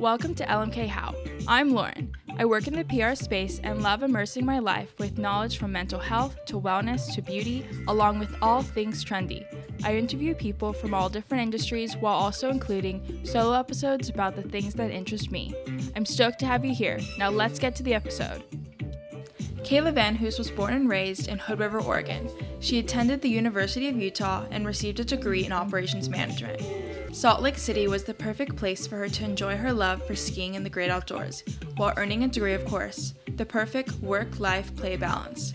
Welcome to LMK How. I'm Lauren. I work in the PR space and love immersing my life with knowledge from mental health to wellness to beauty, along with all things trendy. I interview people from all different industries while also including solo episodes about the things that interest me. I'm stoked to have you here. Now let's get to the episode. Kayla Van Hoos was born and raised in Hood River, Oregon. She attended the University of Utah and received a degree in operations management. Salt Lake City was the perfect place for her to enjoy her love for skiing in the great outdoors, while earning a degree, of course, the perfect work life play balance.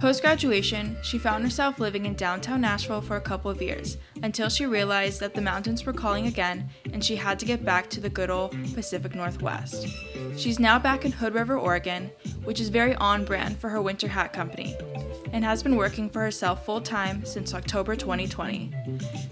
Post graduation, she found herself living in downtown Nashville for a couple of years until she realized that the mountains were calling again and she had to get back to the good old Pacific Northwest. She's now back in Hood River, Oregon, which is very on brand for her winter hat company, and has been working for herself full time since October 2020.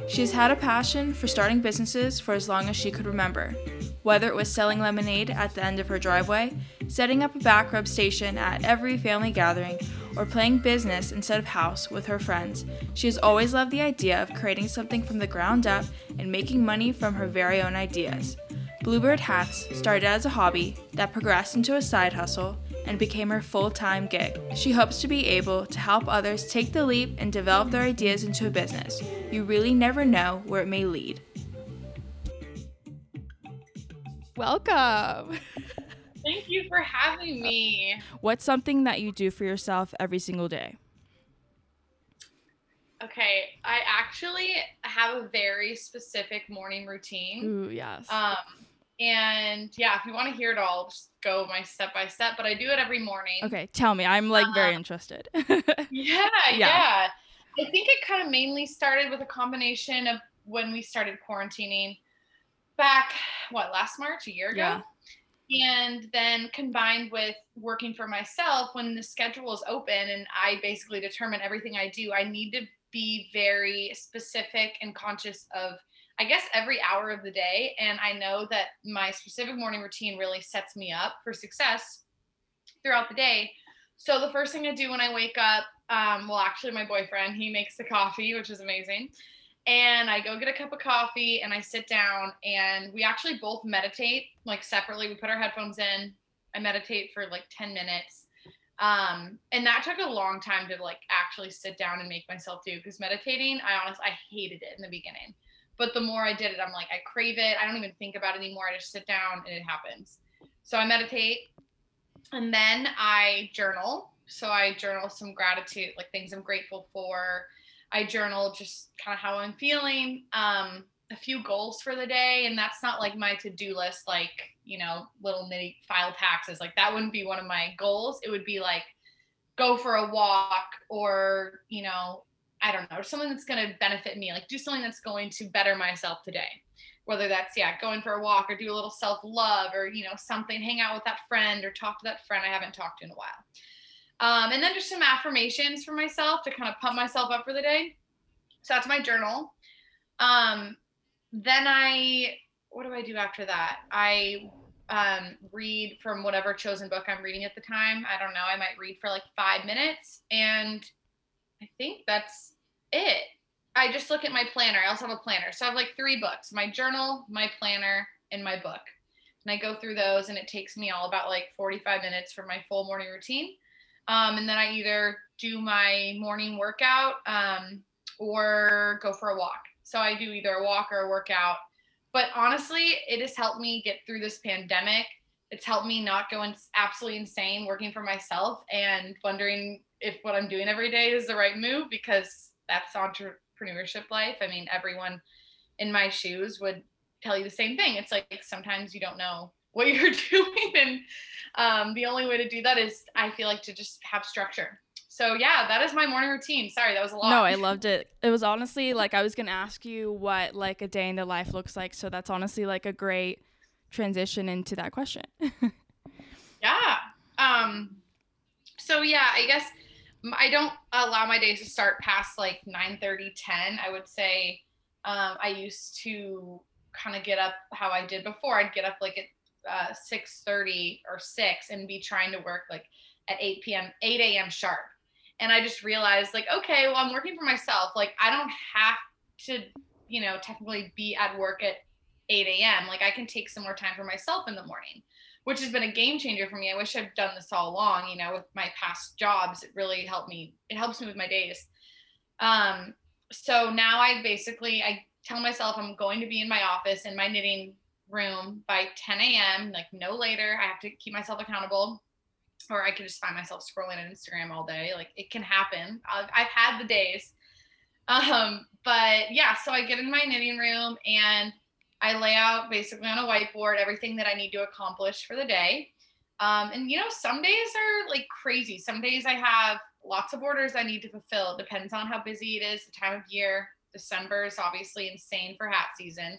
She has had a passion for starting businesses for as long as she could remember, whether it was selling lemonade at the end of her driveway, setting up a back rub station at every family gathering, or playing business instead of house with her friends. She has always loved the idea of creating something from the ground up and making money from her very own ideas. Bluebird Hats started as a hobby that progressed into a side hustle and became her full time gig. She hopes to be able to help others take the leap and develop their ideas into a business. You really never know where it may lead. Welcome. Thank you for having me. What's something that you do for yourself every single day? Okay, I actually have a very specific morning routine. Ooh, yes. Um, and yeah, if you want to hear it all, just go my step by step. But I do it every morning. Okay, tell me. I'm like very Um, interested. Yeah, yeah. I think it kind of mainly started with a combination of when we started quarantining back, what, last March, a year ago? And then combined with working for myself, when the schedule is open and I basically determine everything I do, I need to be very specific and conscious of, I guess, every hour of the day. And I know that my specific morning routine really sets me up for success throughout the day. So the first thing I do when I wake up, um, well, actually, my boyfriend he makes the coffee, which is amazing. And I go get a cup of coffee and I sit down and we actually both meditate like separately. We put our headphones in. I meditate for like 10 minutes. Um, and that took a long time to like actually sit down and make myself do because meditating, I honestly I hated it in the beginning. But the more I did it, I'm like, I crave it. I don't even think about it anymore. I just sit down and it happens. So I meditate and then I journal. So I journal some gratitude, like things I'm grateful for. I journal just kind of how I'm feeling, um, a few goals for the day, and that's not like my to-do list, like you know, little nitty file taxes. Like that wouldn't be one of my goals. It would be like go for a walk, or you know, I don't know, something that's going to benefit me. Like do something that's going to better myself today. Whether that's yeah, going for a walk or do a little self-love or you know something, hang out with that friend or talk to that friend I haven't talked to in a while. Um, and then just some affirmations for myself to kind of pump myself up for the day. So that's my journal. Um, then I, what do I do after that? I um, read from whatever chosen book I'm reading at the time. I don't know. I might read for like five minutes, and I think that's it. I just look at my planner. I also have a planner. So I have like three books my journal, my planner, and my book. And I go through those, and it takes me all about like 45 minutes for my full morning routine. Um, and then I either do my morning workout um, or go for a walk. So I do either a walk or a workout. But honestly, it has helped me get through this pandemic. It's helped me not go in absolutely insane working for myself and wondering if what I'm doing every day is the right move because that's entrepreneurship life. I mean, everyone in my shoes would tell you the same thing. It's like sometimes you don't know what you're doing and um, the only way to do that is i feel like to just have structure so yeah that is my morning routine sorry that was a lot No, I loved it. It was honestly like I was gonna ask you what like a day in the life looks like. So that's honestly like a great transition into that question. yeah um so yeah i guess I don't allow my days to start past like 9 30 10 i would say um, i used to kind of get up how i did before i'd get up like at uh, 6 30 or 6 and be trying to work like at 8 p.m 8 a.m sharp and i just realized like okay well i'm working for myself like i don't have to you know technically be at work at 8 a.m. Like I can take some more time for myself in the morning, which has been a game changer for me. I wish I'd done this all along, you know, with my past jobs. It really helped me. It helps me with my days. Um, so now I basically I tell myself I'm going to be in my office in my knitting room by 10 a.m. like no later. I have to keep myself accountable, or I could just find myself scrolling on Instagram all day. Like it can happen. I've, I've had the days. Um, but yeah, so I get in my knitting room and I lay out basically on a whiteboard everything that I need to accomplish for the day. Um, and you know, some days are like crazy. Some days I have lots of orders I need to fulfill. It depends on how busy it is, the time of year. December is obviously insane for hat season.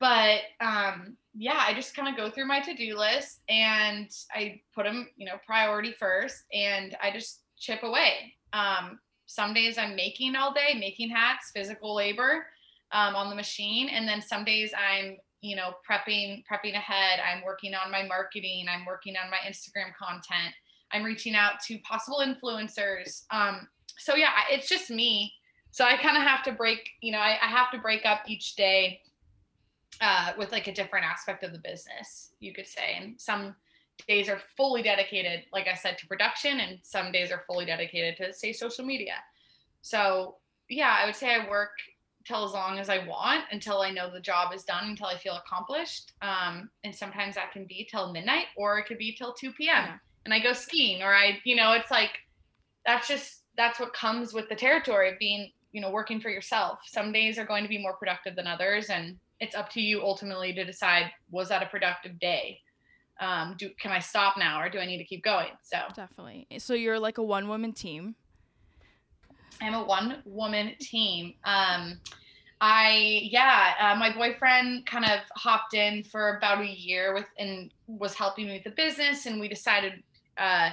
But um, yeah, I just kind of go through my to-do list and I put them, you know, priority first, and I just chip away. Um, some days I'm making all day, making hats, physical labor um, on the machine, and then some days I'm you know prepping prepping ahead i'm working on my marketing i'm working on my instagram content i'm reaching out to possible influencers um, so yeah it's just me so i kind of have to break you know I, I, have to break up each day uh, with like a different aspect of the business you could say. And some days are fully dedicated like i said to production and some days are fully dedicated to say social media. So yeah i would say i work till as long as i want until i know the job is done until i feel accomplished. Um, and sometimes that can be till midnight or it could be till 2 p.m yeah. and i go skiing or i you know it's like that's just that's what comes with the territory of being you know working for yourself. Some days are going to be more productive than others and it's up to you ultimately to decide was that a productive day? Um, do can i stop now or do i need to keep going? So definitely. So you're like a one woman team? I'm a one woman team. Um, i yeah uh, my boyfriend kind of hopped in for about a year with and was helping me with the business and we decided uh,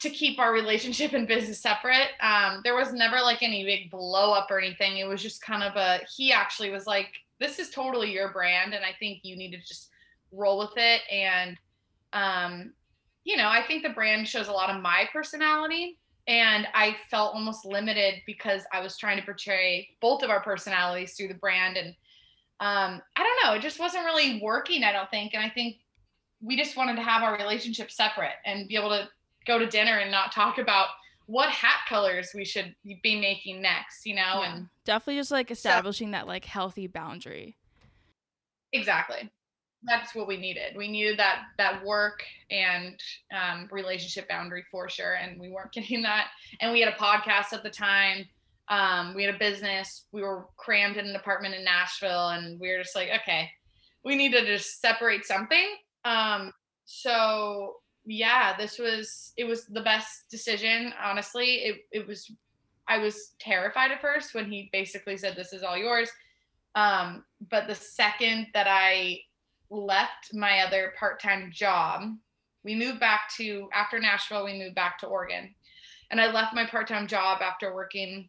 to keep our relationship and business separate. Um, there was never like any big blow up or anything. It was just kind of a, he actually was like, this is totally your brand. And I think you need to just roll with it. And, um, you know, I think the brand shows a lot of my personality. And I felt almost limited because I was trying to portray both of our personalities through the brand. And um, I don't know, it just wasn't really working, I don't think. And I think we just wanted to have our relationship separate and be able to go to dinner and not talk about what hat colors we should be making next, you know? Yeah. And definitely just like establishing so, that like healthy boundary. Exactly. That's what we needed. We needed that that work and um, relationship boundary for sure, and we weren't getting that. And we had a podcast at the time. Um, we had a business. We were crammed in an apartment in Nashville, and we were just like, okay, we need to just separate something. Um, so yeah, this was it was the best decision. Honestly, it it was. I was terrified at first when he basically said, "This is all yours." Um, but the second that I left my other part-time job, we moved back to after Nashville. We moved back to Oregon, and I left my part-time job after working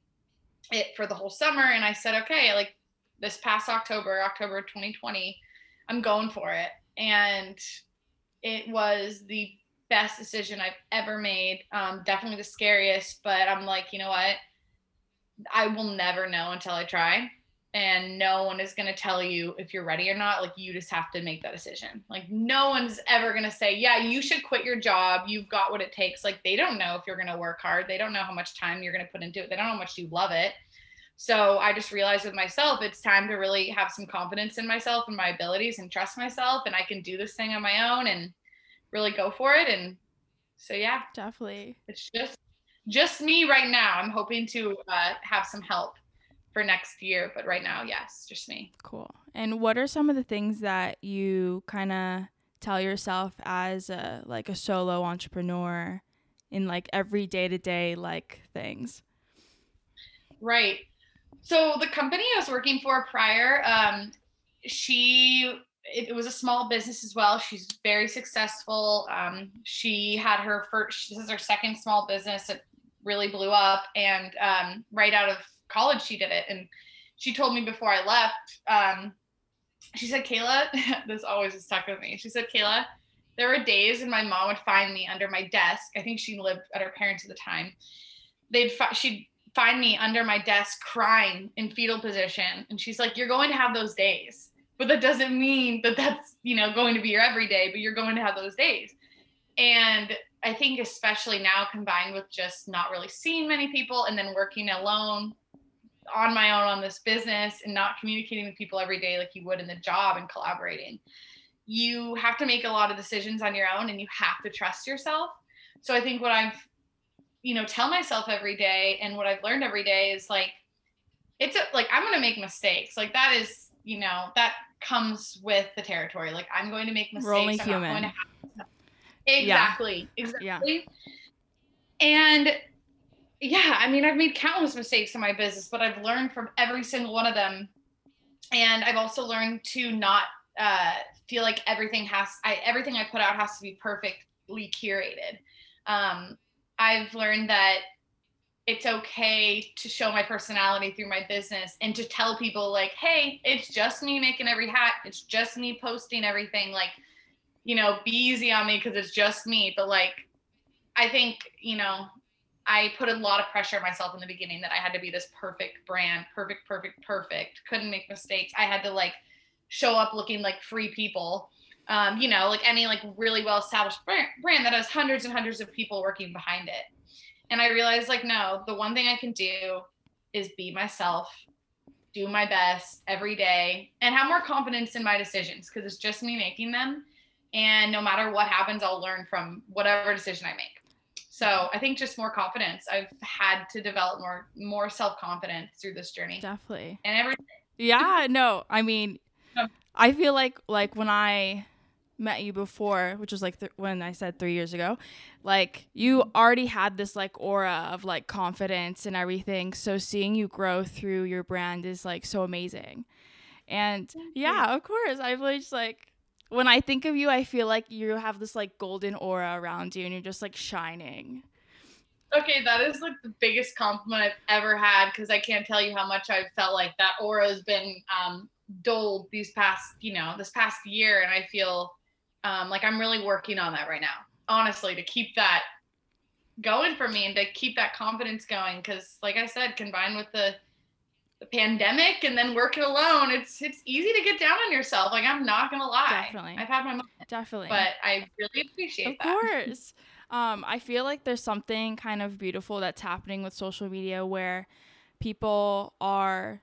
it for the whole summer. And I said, "Okay, like this past October, October 2020, I'm going for it." And it was the best decision I've ever made. Um, definitely the scariest, but I'm like, you know what? I will never know until I try. And no one is going to tell you if you're ready or not. Like, you just have to make that decision. Like, no one's ever going to say, yeah, you should quit your job. You've got what it takes. Like, they don't know if you're going to work hard. They don't know how much time you're going to put into it. They don't know how much you love it. So I just realized with myself, it's time to really have some confidence in myself and my abilities and trust myself. And I can do this thing on my own. And really go for it. And so, yeah, definitely. It's just, just me right now. I'm hoping to uh, have some help for next year, but right now, yes, just me. Cool. And what are some of the things that you kind of tell yourself as a like a solo entrepreneur in like every day to day like things? Right. So the company I was working for prior, um, she it, it, was a small business as well. She's very successful. Um, she had her first, this is her second small business. It really blew up. And um, right out of college, she did it. And she told me before I left, um, she said, Kayla, this always is stuck with me. She said, Kayla, there were days and my mom would find me under my desk. I think she lived at her parents at the time. They'd, fi- she'd find me under my desk crying in fetal position. And she's like, You're going to have those days but that doesn't mean that that's, you know, going to be your everyday, but you're going to have those days. And I think especially now combined with just not really seeing many people and then working alone on my own on this business and not communicating with people every day like you would in the job and collaborating you have to make a lot of decisions on your own and you have to trust yourself. So i think what i've you know tell myself every day and what i've learned every day is like it's a, like i'm going to make mistakes. Like that is you know that comes with the territory. Like i'm going to make mistakes. We're only human. Exactly yeah. exactly yeah. and yeah, I mean, I've made countless mistakes in my business, but I've learned from every single one of them. And I've also learned to not uh, feel like everything has, I, everything I put out has to be perfectly curated. Um, I've learned that it's okay to show my personality through my business and to tell people like, hey, it's just me making every hat. It's just me posting everything. Like, you know, be easy on me because it's just me. But like, I think, you know, I put a lot of pressure on myself in the beginning that I had to be this perfect brand, perfect, perfect, perfect. Couldn't make mistakes. I had to like show up looking like free people. Um, you know, like any like really well established brand, brand that has hundreds and hundreds of people working behind it. And I realized like no, the one thing I can do is be myself, do my best every day, and have more confidence in my decisions because it's just me making them. And no matter what happens, I'll learn from whatever decision I make. So I think just more confidence. I've had to develop more more self confidence through this journey. Definitely. And everything. Yeah. No. I mean, I feel like like when I met you before, which was like th- when I said three years ago, like you already had this like aura of like confidence and everything. So seeing you grow through your brand is like so amazing. And yeah, of course, I've just like when I think of you, I feel like you have this like golden aura around you and you're just like shining. Okay, that is like the biggest compliment I've ever had because I can't tell you how much I've felt like that aura has been um, doled these past, you know, this past year. And I feel um, like I'm really working on that right now, honestly, to keep that going for me and to keep that confidence going. Because, like I said, combined with the the pandemic and then working alone, it's it's easy to get down on yourself. Like I'm not gonna lie. Definitely. I've had my moments. Definitely. But I really appreciate of that. Of course. Um, I feel like there's something kind of beautiful that's happening with social media where people are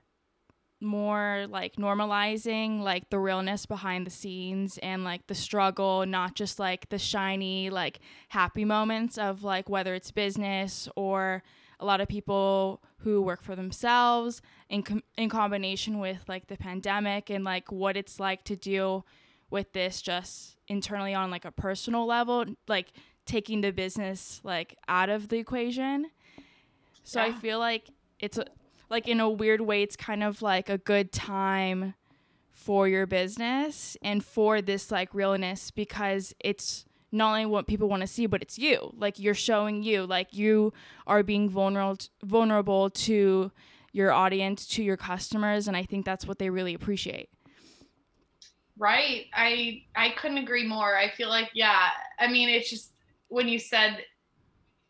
more like normalizing like the realness behind the scenes and like the struggle not just like the shiny like happy moments of like whether it's business or a lot of people who work for themselves in com- in combination with like the pandemic and like what it's like to deal with this just internally on like a personal level like taking the business like out of the equation so yeah. i feel like it's a, like in a weird way it's kind of like a good time for your business and for this like realness because it's not only what people want to see, but it's you. Like you're showing you, like you are being vulnerable vulnerable to your audience, to your customers, and I think that's what they really appreciate. Right. I I couldn't agree more. I feel like yeah. I mean, it's just when you said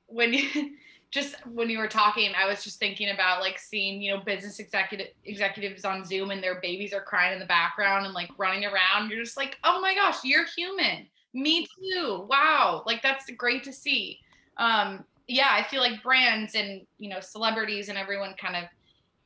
when you just when you were talking, I was just thinking about like seeing, you know, business executive executives on Zoom and their babies are crying in the background and like running around. You're just like, oh my gosh, you're human me too. Wow. Like that's great to see. Um, yeah, I feel like brands and you know celebrities and everyone kind of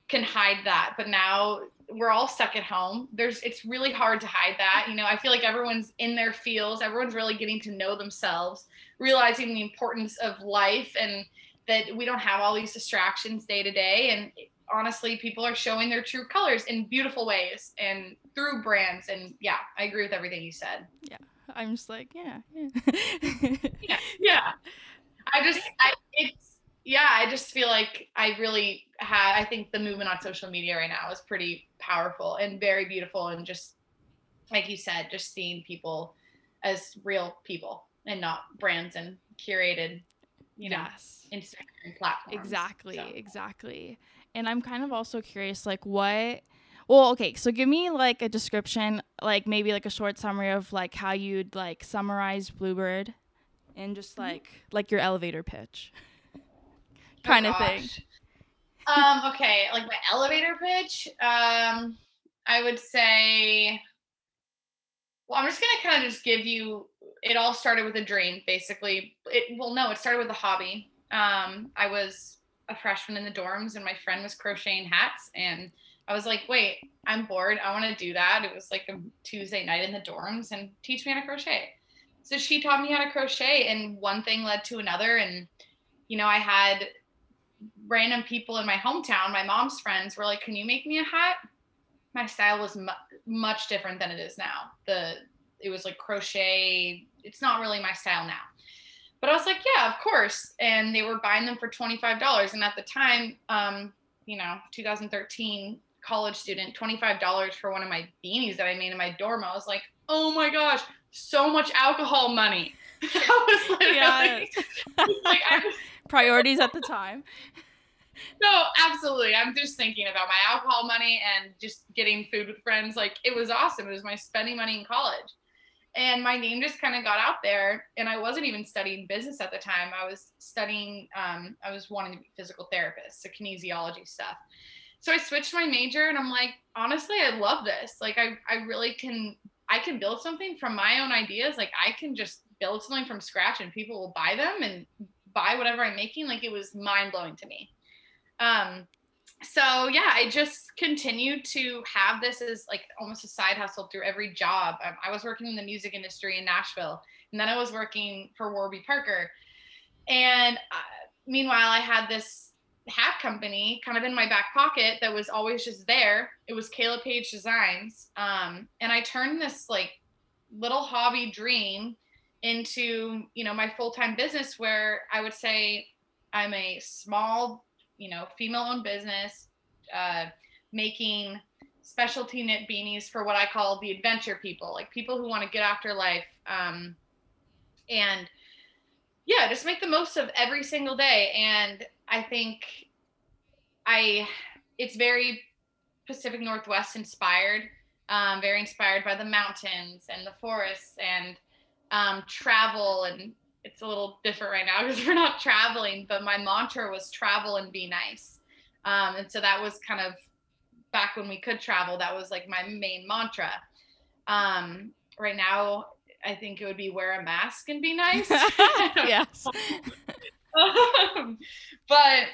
can hide that, but now we're all stuck at home. There's it's really hard to hide that. You know, I feel like everyone's in their fields. Everyone's really getting to know themselves, realizing the importance of life and that we don't have all these distractions day to day and honestly people are showing their true colors in beautiful ways and through brands and yeah i agree with everything you said yeah I'm just like, yeah, yeah. yeah, yeah. I just, I, it's, yeah, I just feel like I really have, I think the movement on social media right now is pretty powerful and very beautiful. And just, like you said, just seeing people as real people and not brands and curated, you know, yes. Instagram platforms. Exactly, so. exactly. And I'm kind of also curious, like, what well, okay, so give me like a description, like maybe like a short summary of like how you'd like summarize Bluebird and just mm-hmm. like like your elevator pitch. kind oh, of thing. um, okay, like my elevator pitch. Um I would say well, I'm just gonna kind of just give you. It all started with a dream, basically. It well, no, it started with a hobby. Um, I was a freshman in the dorms, and my friend was crocheting hats, and I was like, wait, I'm bored. I want to do that. It was like a Tuesday night in the dorms, and teach me how to crochet. So she taught me how to crochet, and one thing led to another, and you know, I had random people in my hometown, my mom's friends, were like, "Can you make me a hat?" my style was mu- much different than it is now. The it was like crochet. It's not really my style now. But I was like, yeah, of course. And they were buying them for $25. And at the time, um, you know, 2013 college student, $25 for one of my beanies that I made in my dorm. I was like, oh my gosh, so much alcohol money. I was literally yeah. like, I priorities at the time no, absolutely. I'm just thinking about my alcohol money and just getting food with friends. Like it was awesome. It was my spending money in college. And my name just kind of got out there. And I wasn't even studying business at the time. I was studying, um, I was wanting to be physical therapist, so kinesiology stuff. So I switched my major and I'm like, honestly, I love this. Like I, I really can I can build something from my own ideas. Like I can just build something from scratch and people will buy them and buy whatever I'm making. Like it was mind blowing to me. Um, so yeah, I just continued to have this as like almost a side hustle through every job. Um, I was working in the music industry in Nashville, and then I was working for Warby Parker. And uh, meanwhile, I had this hat company kind of in my back pocket that was always just there. It was Kayla Page Designs, um, and I turned this like little hobby dream into you know my full time business, where I would say I'm a small you know, female owned business, uh, making specialty knit beanies for what I call the adventure people, like people who want to get after life. Um, and yeah, just make the most of every single day. And I think I, it's very Pacific Northwest inspired, um, very inspired by the mountains and the forests and um, travel and it's a little different right now because we're not traveling, but my mantra was travel and be nice. Um, and so that was kind of back when we could travel, that was like my main mantra. Um, right now, I think it would be wear a mask and be nice. yes. um, but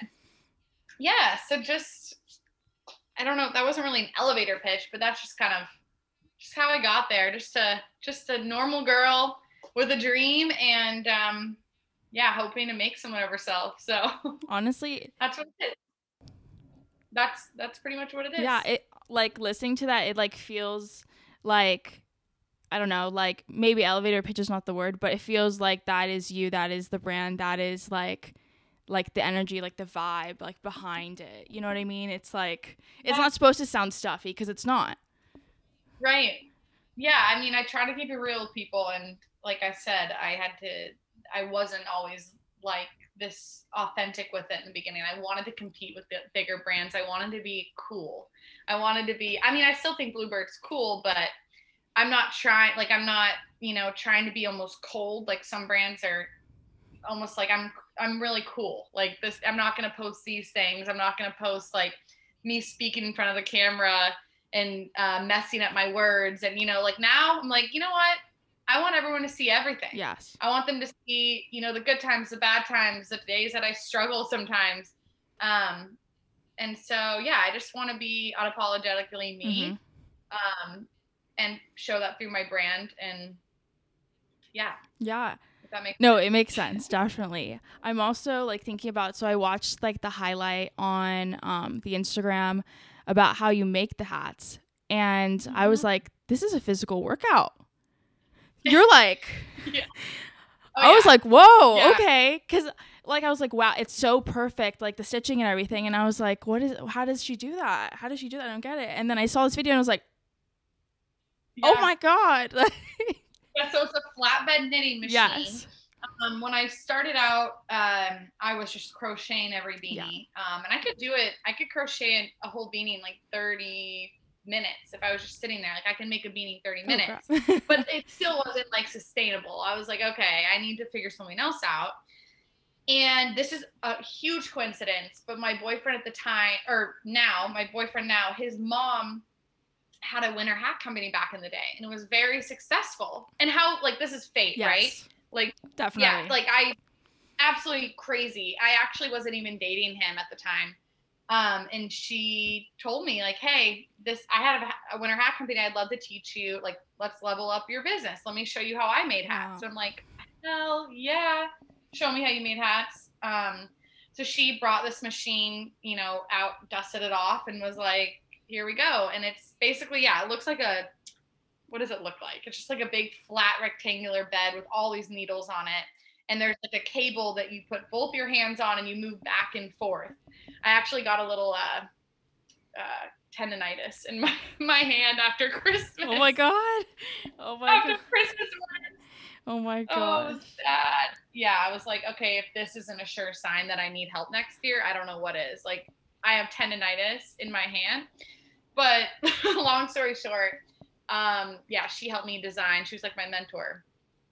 yeah, so just, I don't know, that wasn't really an elevator pitch, but that's just kind of just how I got there. Just a, just a normal girl with a dream and um, yeah, hoping to make someone of herself. So honestly, that's what it is. That's that's pretty much what it is. Yeah, it like listening to that, it like feels like I don't know, like maybe elevator pitch is not the word, but it feels like that is you, that is the brand, that is like like the energy, like the vibe, like behind it. You know what I mean? It's like it's not supposed to sound stuffy because it's not. Right. Yeah, I mean, I try to keep it real with people and like I said, I had to, I wasn't always like this authentic with it in the beginning. I wanted to compete with the bigger brands. I wanted to be cool. I wanted to be, I mean, I still think Bluebird's cool, but I'm not trying, like, I'm not, you know, trying to be almost cold. Like some brands are almost like I'm, I'm really cool. Like this, I'm not going to post these things. I'm not going to post like me speaking in front of the camera and uh, messing up my words. And, you know, like now I'm like, you know what? I want everyone to see everything. Yes. I want them to see, you know, the good times, the bad times, the days that I struggle sometimes. Um, and so, yeah, I just want to be unapologetically me, mm-hmm. um, and show that through my brand. And yeah. Yeah. no, sense. it makes sense, definitely. I'm also like thinking about so I watched like the highlight on um, the Instagram about how you make the hats, and mm-hmm. I was mm-hmm. like, this is a physical workout you're like yeah. oh, I was like, whoa, yeah. okay. Cause like I was like, wow, it's so perfect, like the stitching and everything. And I was like, what is how does she do that? How does she do that? I don't get it. And then I saw this video and I was like, oh my God. yeah, so it's a flatbed knitting machine. Yes. Um, when I started out, um, I was just crocheting every beanie. Um, and I could do it, I could crochet a whole beanie in like 30, minutes if I was just sitting there. Like I can make a beanie 30 minutes, oh, but it still wasn't like sustainable. I was like, okay, I need to figure something else out. And this is a huge coincidence, but my boyfriend at the time, or now, my boyfriend now, his mom had a winter hat company back in the day and it was very successful. And how like this is fate, yes. right? Like definitely. Yeah, like I absolutely crazy. I actually wasn't even dating him at the time. Um, and she told me like, Hey, this, I had a, a, winter hat company. I'd love to teach you, like, let's level up your business. Let me show you how I made hats. Wow. So I'm like, hell yeah. Show me how you made hats. Um, so she brought this machine, you know, out, dusted it off and was like, here we go. And it's basically, yeah, it looks like a, what does it look like? It's just like a big flat rectangular bed with all these needles on it and there's like a cable that you put both your hands on and you move back and forth. I actually got a little uh, uh, tendonitis in my, my hand after Christmas. Oh my god! Oh my after god! Christmas. Oh my god! Oh, sad. Yeah, I was like, okay, if this isn't a sure sign that I need help next year, I don't know what is. Like, I have tendonitis in my hand. But long story short, um, yeah, she helped me design. She was like my mentor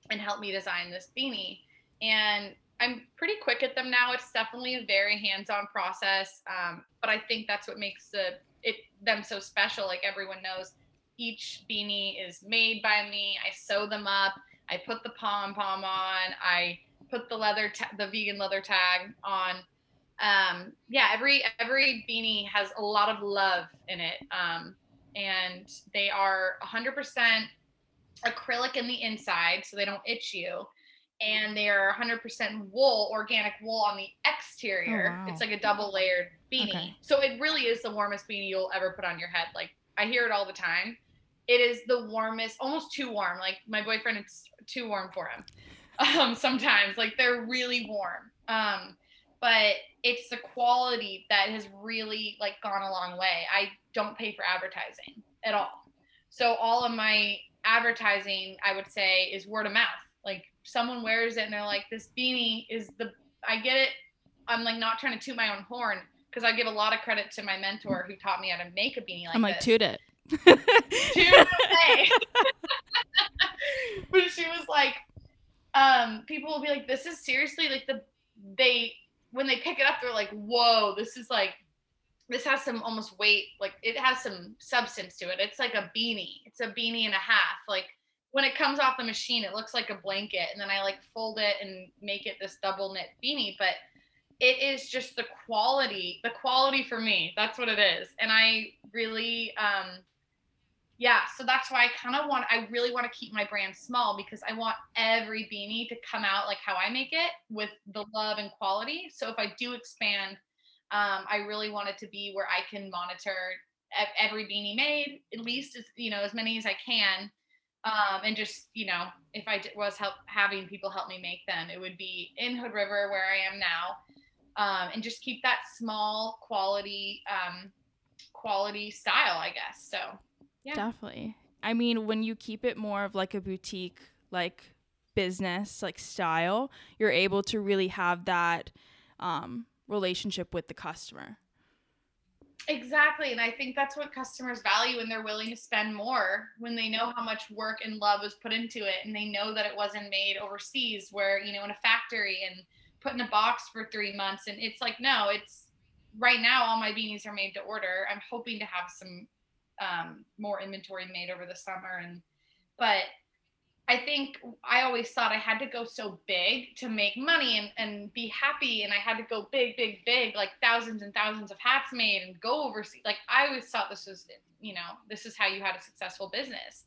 and helped me design this beanie and I'm pretty quick at them now. It's definitely a very hands-on process, um, but I think that's what makes the it them so special. Like everyone knows, each beanie is made by me. I sew them up. I put the pom pom on. I put the leather, ta- the vegan leather tag on. Um, yeah, every every beanie has a lot of love in it, um, and they are 100% acrylic in the inside, so they don't itch you and they are 100% wool, organic wool on the exterior. Oh, wow. It's like a double layered beanie. Okay. So it really is the warmest beanie you'll ever put on your head. Like I hear it all the time. It is the warmest, almost too warm. Like my boyfriend, it's too warm for him. Um, sometimes like they're really warm. Um, but it's the quality that has really like gone a long way. I don't pay for advertising at all. So all of my advertising, I would say, is word of mouth. Like someone wears it and they're like, this beanie is the, I get it. I'm like not trying to toot my own horn because I give a lot of credit to my mentor who taught me how to make a beanie like I'm like, this. toot it. toot it. but she was like, um, people will be like, this is seriously like the, they, when they pick it up, they're like, whoa, this is like, this has some almost weight, like it has some substance to it. It's like a beanie. It's a beanie and a half. Like when it comes off the machine, it looks like a blanket, and then I like fold it and make it this double knit beanie. But it is just the quality, the quality for me. That's what it is, and I really, um, yeah. So that's why I kind of want. I really want to keep my brand small because I want every beanie to come out like how I make it with the love and quality. So if I do expand, um, I really want it to be where I can monitor every beanie made, at least as you know as many as I can um, and just you know if i was help having people help me make them it would be in hood river where i am now um, and just keep that small quality um, quality style i guess so yeah definitely i mean when you keep it more of like a boutique like business like style you're able to really have that um, relationship with the customer Exactly. And I think that's what customers value and they're willing to spend more when they know how much work and love was put into it and they know that it wasn't made overseas where, you know, in a factory and put in a box for three months. And it's like, no, it's right now all my beanies are made to order. I'm hoping to have some um, more inventory made over the summer and but I think I always thought I had to go so big to make money and, and be happy. And I had to go big, big, big, like thousands and thousands of hats made and go overseas. Like I always thought this was, you know, this is how you had a successful business.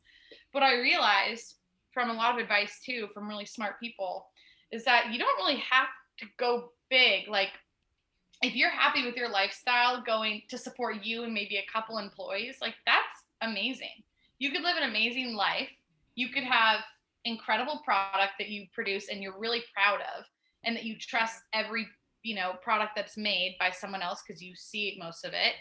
But I realized from a lot of advice too, from really smart people, is that you don't really have to go big. Like if you're happy with your lifestyle going to support you and maybe a couple employees, like that's amazing. You could live an amazing life. You could have incredible product that you produce and you're really proud of and that you trust every you know product that's made by someone else because you see most of it.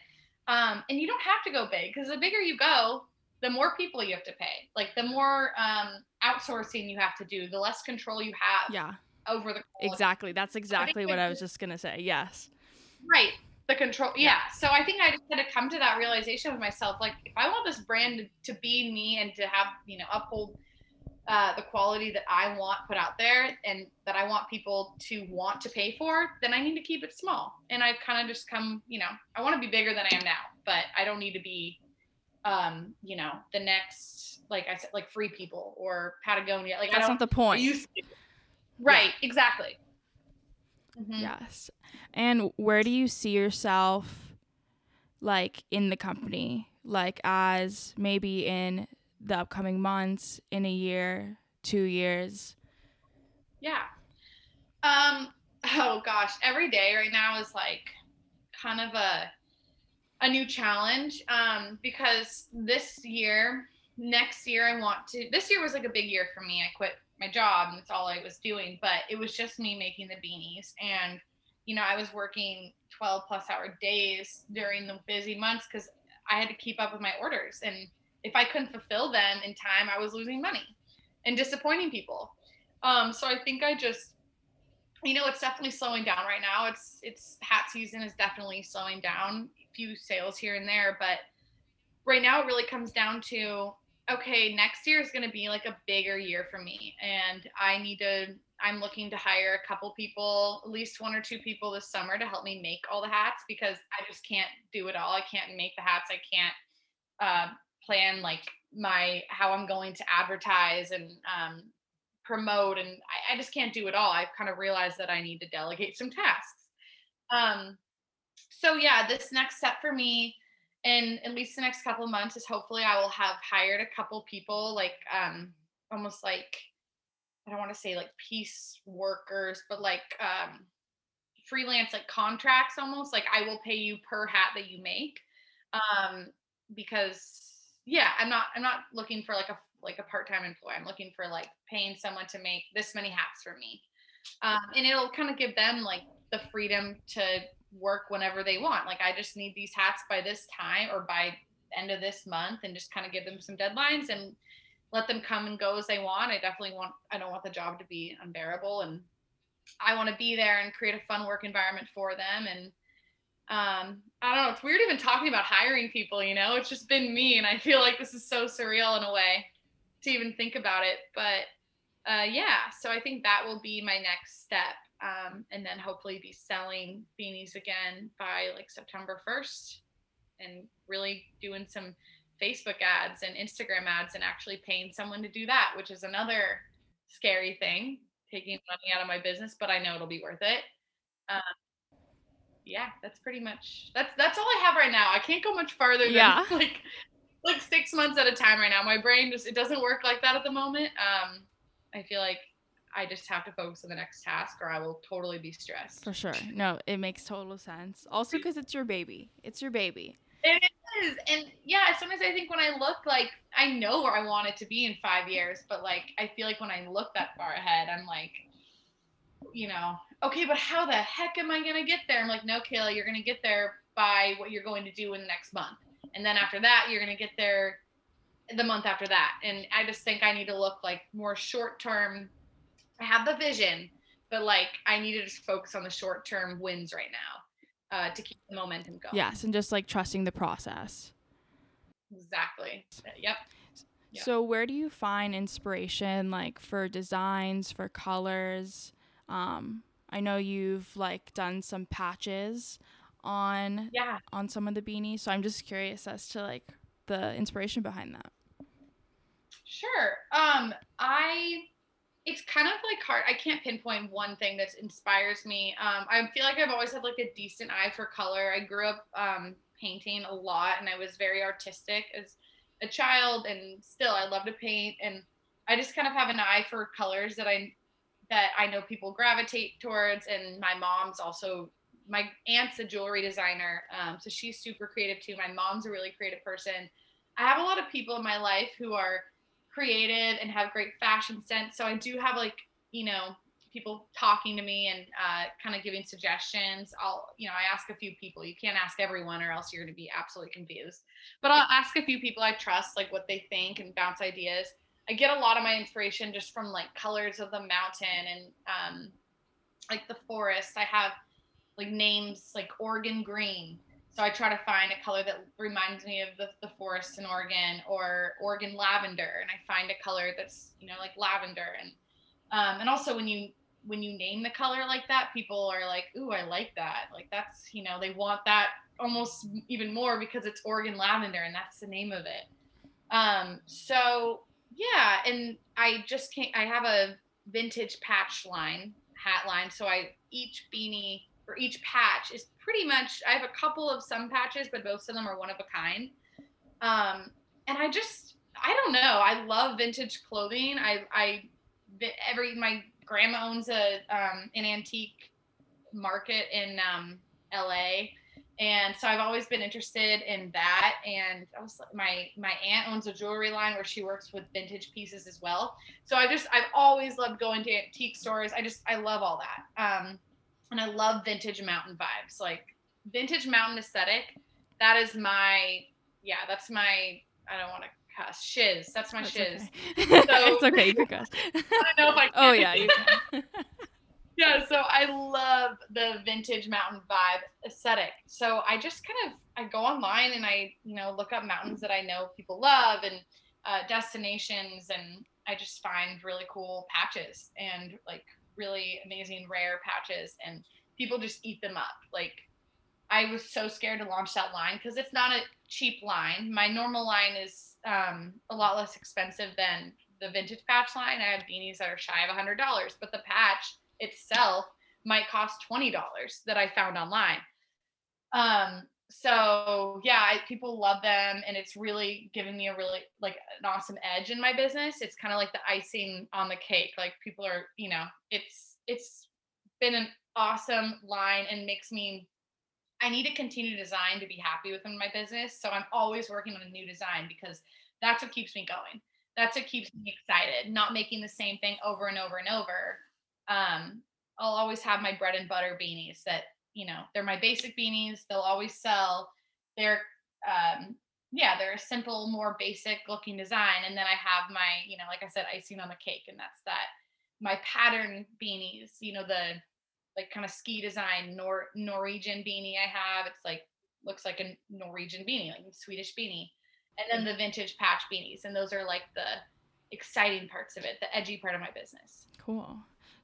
Um, and you don't have to go big because the bigger you go the more people you have to pay. Like the more um, outsourcing you have to do the less control you have yeah. over the quality. exactly. That's exactly what i was just gonna say. Yes right the control yeah. yeah. so i think i just had to come to that realization with myself like if i want this brand to be me and to have you know uphold uh, the quality that i want put out there and that i want people to want to pay for then i need to keep it small and i've kind of just come you know i want to be bigger than i am now but i don't need to be um, you know, the next, like I said, like Free People or Patagonia. Like that's not the point. Right. Yeah. Exactly. Mm-hmm. Yes. And where do you see yourself, like in the company, like as maybe in the upcoming months, in a year, two years? Yeah. Um. Oh gosh, every day right now is like kind of a a new challenge um, because this year, next year, I want to. This year was like a big year for me. I quit my job and that's all I was doing, but it was just me making the beanies. And, you know, I was working 12 plus hour days during the busy months because I had to keep up with my orders. And if I couldn't fulfill them in time, I was losing money and disappointing people. Um, so I think I just you know it's definitely slowing down right now it's it's hat season is definitely slowing down a few sales here and there but right now it really comes down to okay next year is going to be like a bigger year for me and i need to i'm looking to hire a couple people at least one or two people this summer to help me make all the hats because i just can't do it all. I can't make the hats. I can't uh, plan like my how i'm going to advertise and um, promote and I, I, just can't do it all. I've kind of realized that i need to delegate some tasks. Um so yeah this next step for me in at least the next couple months is hopefully i will have hired a couple people like um almost like i don't want to say like piece workers but like um freelance like contracts almost like i will pay you per hat that you make um because yeah i'm not i'm not looking for like a like a part-time employee. I'm looking for like paying someone to make this many hats for me. Um, and it'll kind of give them like the freedom to work whenever they want. Like I just need these hats by this time or by end of this month and just kind of give them some deadlines and let them come and go as they want. I definitely want I don't want the job to be unbearable and I want to be there and create a fun work environment for them and um, I don't know. It's weird even talking about hiring people, you know, it's just been me. And I feel like this is so surreal in a way to even think about it. But uh, yeah, so I think that will be my next step. Um, and then hopefully be selling beanies again by like September 1st and really doing some Facebook ads and Instagram ads and actually paying someone to do that, which is another scary thing, taking money out of my business, but I know it'll be worth it. Um, yeah, that's pretty much that's that's all I have right now. I can't go much farther than yeah. like like six months at a time right now. My brain just it doesn't work like that at the moment. Um, I feel like I just have to focus on the next task, or I will totally be stressed. For sure. No, it makes total sense. Also, mm-hmm. because it's your baby. It's your baby. It is, and yeah. Sometimes I think when I look like I know where I want it to be in five years, but like I feel like when I look that far ahead, I'm like, you know, okay, but how the heck am I gonna get there? I'm like, no, Kayla, you're gonna get there by what you're going to do in the next month and then after that you're going to get there the month after that and i just think i need to look like more short term i have the vision but like i need to just focus on the short term wins right now uh, to keep the momentum going yes and just like trusting the process exactly yep So where do you find inspiration like for designs, for colors? Um, I know you've like done some patches on yeah on some of the beanies. So I'm just curious as to like the inspiration behind that. Sure. Um, I it's kind of like hard. I can't pinpoint one thing that inspires me. Um, I feel like I've always had like a decent eye for color. I grew up um, painting a lot, and I was very artistic as a child, and still I love to paint. And I just kind of have an eye for colors that I that I know people gravitate towards. And my mom's also my aunt's a jewelry designer, um, so she's super creative too. My mom's a really creative person. I have a lot of people in my life who are creative and have great fashion sense. So I do have like you know people talking to me and uh, kind of giving suggestions. I'll you know I ask a few people. You can't ask everyone or else you're going to be absolutely confused. But I'll ask a few people I trust like what they think and bounce ideas. I get a lot of my inspiration just from like colors of the mountain and um, like the forest. I have like names like Oregon green. So I try to find a color that reminds me of the, the forests in Oregon or Oregon lavender. And I find a color that's, you know, like lavender. And, um, and also when you, when you name the color like that, people are like, Ooh, I like that. Like that's, you know, they want that almost even more because it's Oregon lavender and that's the name of it. Um, so yeah, and I just can't. I have a vintage patch line, hat line. So I each beanie or each patch is pretty much. I have a couple of some patches, but most of them are one of a kind. Um, and I just, I don't know. I love vintage clothing. I, I, every my grandma owns a um, an antique market in um, LA and so I've always been interested in that. And I was my my aunt owns a jewelry line where she works with vintage pieces as well. So I just I've always loved going to antique stores. I just I love all that. Um, and I love vintage mountain vibes, like vintage mountain aesthetic. That is my yeah, that's my I don't want to cuss shiz. That's my that's shiz. Okay. So, it's okay, you can cuss. I don't know if I. Can. Oh yeah, you can yeah, so I love the vintage mountain vibe aesthetic. So I just kind of I go online and I you know look up mountains that I know people love and uh, destinations, and I just find really cool patches and like really amazing rare patches, and people just eat them up. Like I was so scared to launch that line because it's not a cheap line. My normal line is um, a lot less expensive than the vintage patch line. I have beanies that are shy of a hundred dollars, but the patch itself might cost $20 that I found online. Um, so yeah, I, people love them and it's really given me a really like an awesome edge in my business. It's kind of like the icing on the cake. Like people are, you know, it's, it's been an awesome line and makes me I need to continue to design to be happy within my business. So I'm always working on a new design because that's what keeps me going. That's what keeps me excited, not making the same thing over and over and over um, I'll always have my bread and butter beanies that, you know, they're my basic beanies. They'll always sell. They're, um, yeah, they're a simple, more basic looking design. And then I have my, you know, like I said, icing on the cake, and that's that. My pattern beanies, you know, the like kind of ski design Nor Norwegian beanie I have. It's like looks like a Norwegian beanie, like a Swedish beanie. And then the vintage patch beanies. And those are like the exciting parts of it, the edgy part of my business. Cool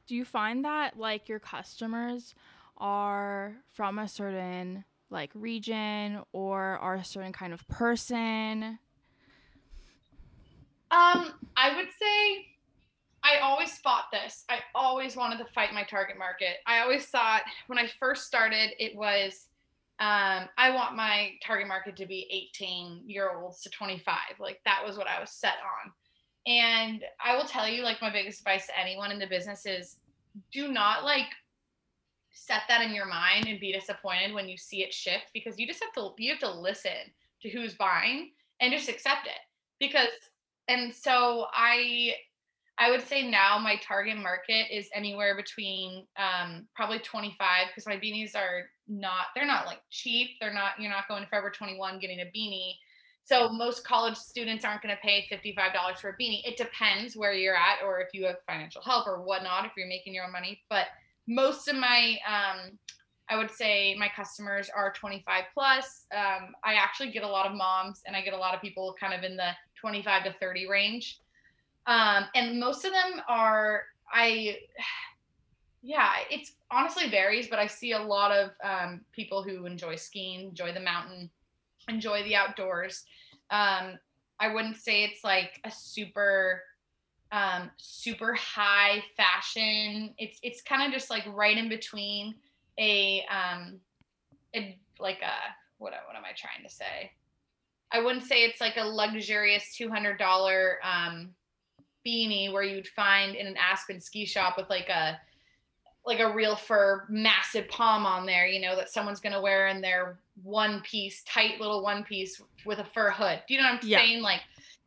do you find that like your customers are from a certain like region or are a certain kind of person? Um, I would say I always fought this. I always wanted to fight my target market. I always thought when I first started, it was um, I want my target market to be 18 year olds to 25. Like that was what I was set on. And I will tell you, like, my biggest advice to anyone in the business is do not like set that in your mind and be disappointed when you see it shift because you just have to you have to listen to who's buying and just accept it because and so i i would say now my target market is anywhere between um probably 25 because my beanies are not they're not like cheap they're not you're not going to forever 21 getting a beanie so most college students aren't going to pay $55 for a beanie. It depends where you're at or if you have financial help or whatnot, if you're making your own money. But most of my, um, I would say my customers are 25 plus. Um, I actually get a lot of moms and I get a lot of people kind of in the 25 to 30 range. Um, and most of them are, I, yeah, it's honestly varies, but I see a lot of um, people who enjoy skiing, enjoy the mountain, enjoy the outdoors. Um, I wouldn't say it's like a super um, super high fashion. It's it's kind of just like right in between a um a, like a what what am I trying to say? I wouldn't say it's like a luxurious two hundred dollar um, beanie where you'd find in an Aspen ski shop with like a like a real fur massive pom on there, you know, that someone's gonna wear in their one piece, tight little one piece with a fur hood. Do you know what I'm yeah. saying? Like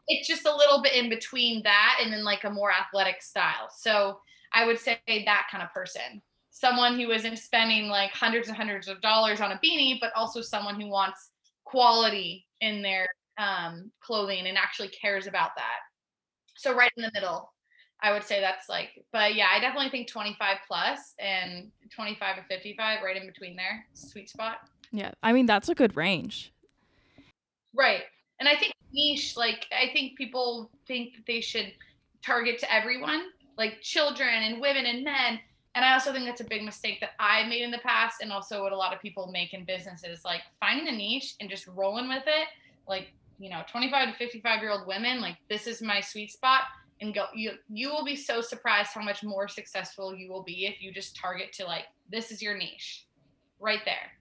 it's just a little bit in between that and then like a more athletic style. So I would say that kind of person. Someone who isn't spending like hundreds and hundreds of dollars on a beanie, but also someone who wants quality in their um, clothing and actually cares about that. So right in the middle I would say that's like, but yeah, I definitely think 25 plus and 25 to 55, right in between there, sweet spot. Yeah, I mean that's a good range. Right, and I think niche, like I think people think that they should target to everyone, like children and women and men, And I also think that's a big mistake that I made in the past and also what a lot of people make in businesses like finding a niche and just rolling with it. Like, you know, 25 to 55 year old women, like this is my sweet spot and go you you will be so surprised how much more successful you will be if you just target to like this is your niche right there.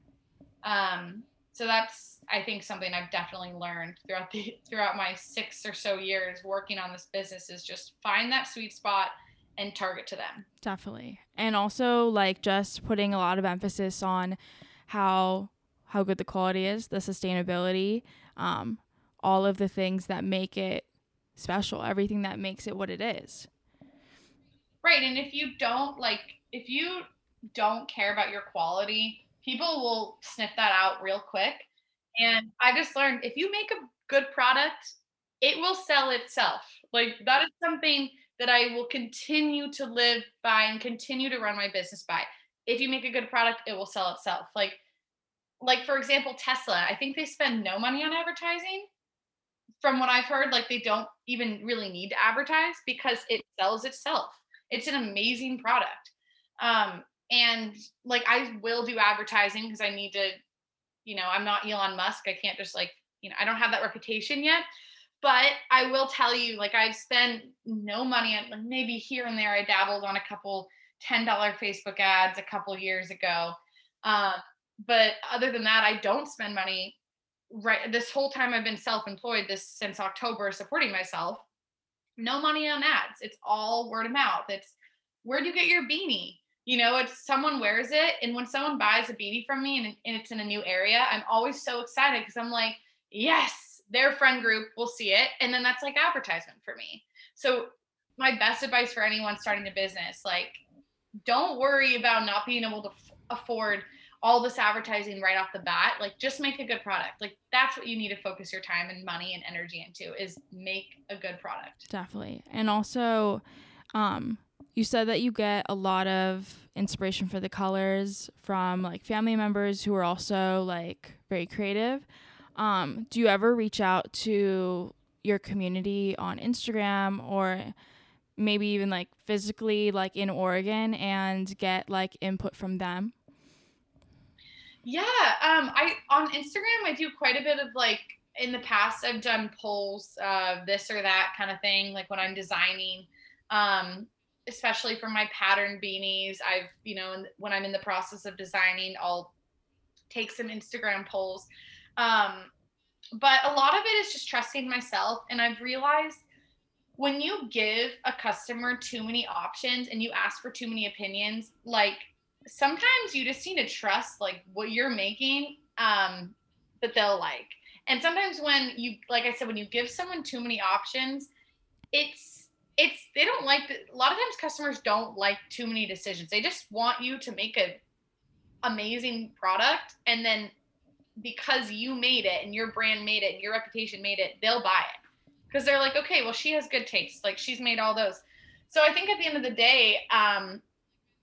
Um so that's I think something I've definitely learned throughout the throughout my 6 or so years working on this business is just find that sweet spot and target to them. Definitely. And also like just putting a lot of emphasis on how how good the quality is, the sustainability, um, all of the things that make it special, everything that makes it what it is. Right. And if you don't like if you don't care about your quality, people will sniff that out real quick. And I just learned if you make a good product, it will sell itself. Like that is something that I will continue to live by and continue to run my business by. If you make a good product, it will sell itself. Like like for example Tesla, I think they spend no money on advertising. From what I've heard, like they don't even really need to advertise because it sells itself. It's an amazing product. Um and like I will do advertising because I need to you know, I'm not Elon Musk. I can't just like, you know, I don't have that reputation yet. But I will tell you, like I've spent no money on maybe here and there. I dabbled on a couple $10 Facebook ads a couple years ago. Uh, but other than that, I don't spend money right this whole time I've been self-employed this since October supporting myself. No money on ads. It's all word of mouth. It's where do you get your beanie? You know, it's someone wears it. And when someone buys a beanie from me and, and it's in a new area, I'm always so excited because I'm like, yes, their friend group will see it and then that's like advertisement for me. So my best advice for anyone starting a business like don't worry about not being able to f- afford all this advertising right off the bat like just make a good product. Like that's what you need to focus your time and money and energy into is make a good product. Definitely. And also um you said that you get a lot of inspiration for the colors from like family members who are also like very creative um, do you ever reach out to your community on Instagram or maybe even like physically like in Oregon and get like input from them? Yeah, um, I on Instagram I do quite a bit of like in the past I've done polls, uh, this or that kind of thing, like when I'm designing, um, especially for my pattern beanies. I've you know when I'm in the process of designing, I'll take some Instagram polls. Um, but a lot of it is just trusting myself. And I've realized when you give a customer too many options and you ask for too many opinions, like sometimes you just need to trust like what you're making um, that they'll like. And sometimes when you, like I said, when you give someone too many options, it's it's they don't like the, a lot of times customers don't like too many decisions. They just want you to make an amazing product and then because you made it and your brand made it and your reputation made it, they'll buy it. Because they're like, okay, well, she has good taste. Like she's made all those. So I think at the end of the day, um,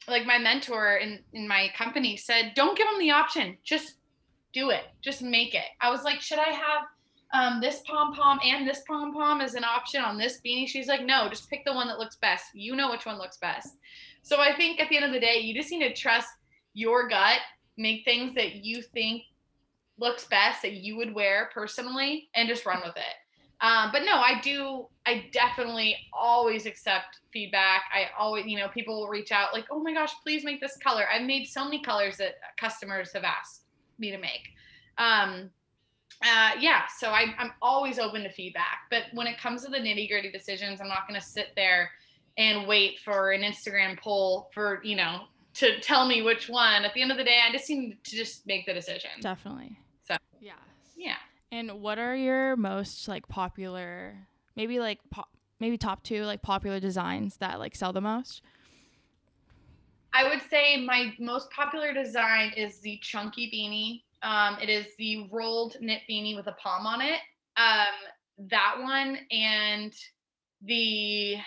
like my mentor in, in my company said, don't give them the option. Just do it. Just make it. I was like, should I have um, this pom pom and this pom pom as an option on this beanie? She's like, no, just pick the one that looks best. You know which one looks best. So I think at the end of the day, you just need to trust your gut, make things that you think looks best that you would wear personally and just run with it. Um, but no, I do. I definitely always accept feedback. I always, you know, people will reach out like, "Oh my gosh, please make this color." I've made so many colors that customers have asked me to make. Um, uh, yeah, so I, I'm always open to feedback. But when it comes to the nitty gritty decisions, I'm not going to sit there and wait for an Instagram poll for you know to tell me which one. At the end of the day, I just need to just make the decision. Definitely. So, yeah. Yeah. And what are your most like popular, maybe like pop, maybe top two like popular designs that like sell the most? I would say my most popular design is the chunky beanie. Um, it is the rolled knit beanie with a pom on it. Um, that one and the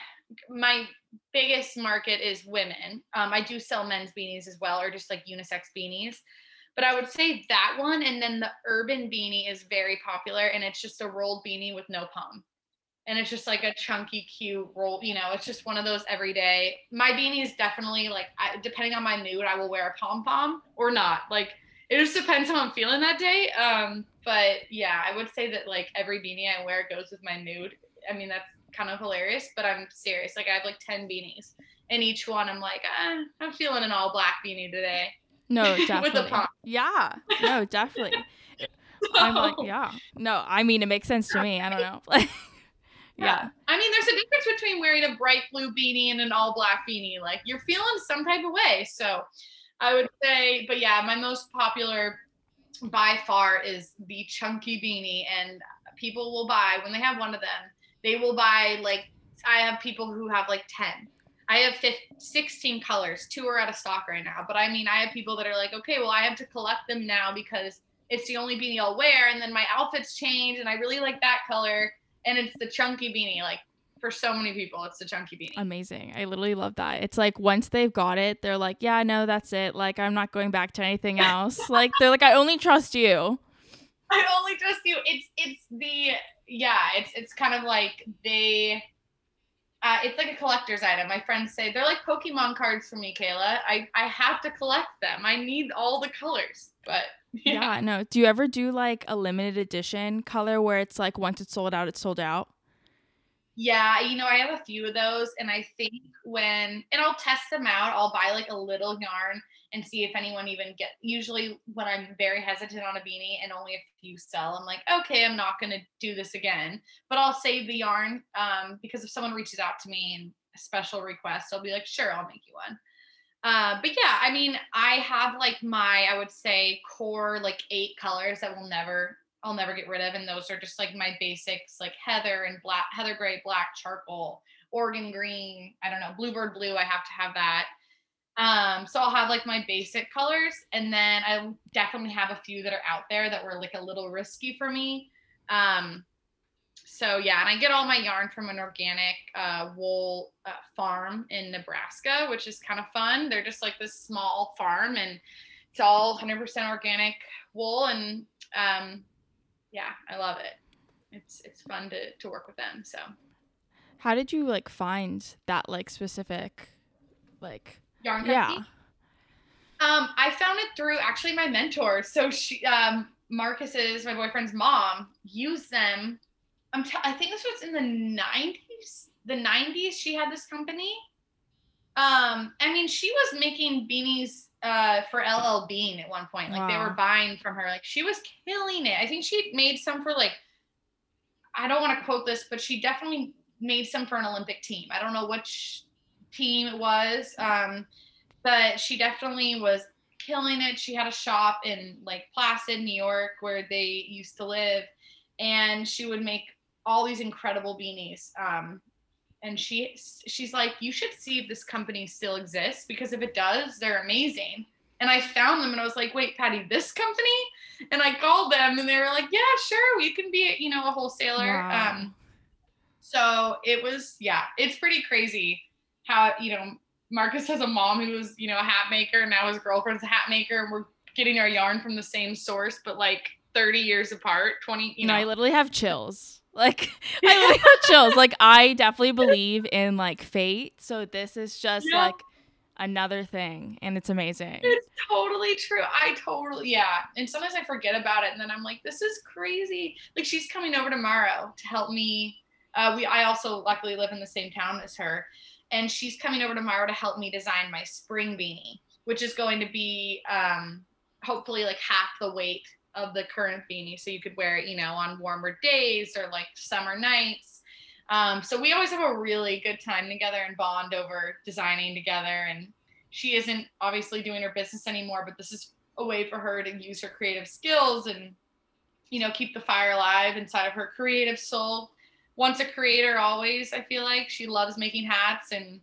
my biggest market is women. Um, I do sell men's beanies as well, or just like unisex beanies. But I would say that one, and then the urban beanie is very popular, and it's just a rolled beanie with no pom. and it's just like a chunky, cute roll. You know, it's just one of those everyday. My beanie is definitely like, I, depending on my mood, I will wear a pom pom or not. Like, it just depends how I'm feeling that day. Um, but yeah, I would say that like every beanie I wear goes with my mood. I mean, that's kind of hilarious, but I'm serious. Like, I have like 10 beanies, and each one I'm like, eh, I'm feeling an all black beanie today. No, definitely. yeah, no, definitely. I'm like, yeah. No, I mean, it makes sense to me. I don't know. Like, yeah. I mean, there's a difference between wearing a bright blue beanie and an all black beanie. Like, you're feeling some type of way. So, I would say, but yeah, my most popular by far is the chunky beanie, and people will buy when they have one of them. They will buy like I have people who have like ten. I have 15, 16 colors. Two are out of stock right now. But I mean, I have people that are like, okay, well, I have to collect them now because it's the only beanie I'll wear. And then my outfits change and I really like that color. And it's the chunky beanie. Like for so many people, it's the chunky beanie. Amazing. I literally love that. It's like once they've got it, they're like, yeah, no, that's it. Like, I'm not going back to anything else. like, they're like, I only trust you. I only trust you. It's, it's the, yeah, it's, it's kind of like they, uh, it's like a collector's item. My friends say they're like Pokemon cards for me, Kayla. I, I have to collect them. I need all the colors. But yeah. yeah, no. Do you ever do like a limited edition color where it's like once it's sold out, it's sold out? Yeah, you know, I have a few of those, and I think when and I'll test them out. I'll buy like a little yarn and see if anyone even get. Usually, when I'm very hesitant on a beanie and only a few sell, I'm like, okay, I'm not gonna do this again. But I'll save the yarn um, because if someone reaches out to me and a special request, I'll be like, sure, I'll make you one. Uh, but yeah, I mean, I have like my, I would say, core like eight colors that will never, I'll never get rid of, and those are just like my basics, like heather and black, heather gray, black, charcoal, Oregon green. I don't know, bluebird blue. I have to have that. Um, so I'll have like my basic colors, and then I definitely have a few that are out there that were like a little risky for me. Um, so yeah, and I get all my yarn from an organic uh, wool uh, farm in Nebraska, which is kind of fun. They're just like this small farm, and it's all 100% organic wool, and um, yeah, I love it. It's it's fun to to work with them. So, how did you like find that like specific, like yarn company? Yeah. Um, I found it through actually my mentor. So she, um, Marcus's my boyfriend's mom used them I'm t- I think this was in the 90s. The 90s, she had this company. Um, I mean, she was making beanies uh, for LL Bean at one point. Like wow. they were buying from her. Like she was killing it. I think she made some for like, I don't want to quote this, but she definitely made some for an Olympic team. I don't know which team it was, um, but she definitely was killing it. She had a shop in Lake Placid, New York, where they used to live, and she would make all these incredible beanies. Um, and she she's like, you should see if this company still exists because if it does, they're amazing. And I found them and I was like, wait, Patty, this company? And I called them and they were like, yeah, sure, we can be, you know, a wholesaler. Wow. Um, so it was, yeah, it's pretty crazy how, you know, Marcus has a mom who was, you know, a hat maker. And now his girlfriend's a hat maker. And we're getting our yarn from the same source, but like 30 years apart, 20, you know. No, I literally have chills. Like I really got chills. Like I definitely believe in like fate. So this is just yeah. like another thing and it's amazing. It's totally true. I totally yeah. And sometimes I forget about it and then I'm like, this is crazy. Like she's coming over tomorrow to help me. Uh, we I also luckily live in the same town as her. And she's coming over tomorrow to help me design my spring beanie, which is going to be um hopefully like half the weight of the current beanie so you could wear it you know on warmer days or like summer nights. Um, so we always have a really good time together and bond over designing together and she isn't obviously doing her business anymore but this is a way for her to use her creative skills and you know keep the fire alive inside of her creative soul. Once a creator always i feel like she loves making hats and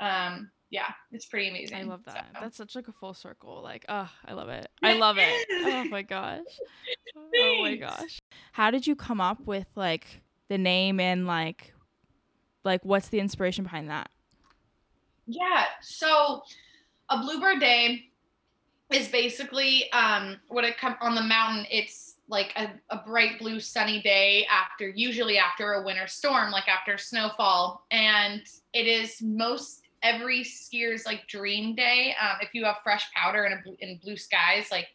um, yeah, it's pretty amazing. I love that. So. That's such like a full circle. Like, oh, I love it. I love it. Oh my gosh. oh my gosh. How did you come up with like the name and like like what's the inspiration behind that? Yeah. So a bluebird day is basically um what it come on the mountain it's like a, a bright blue sunny day after usually after a winter storm like after snowfall and it is most every skier's like dream day um, if you have fresh powder and, and blue skies like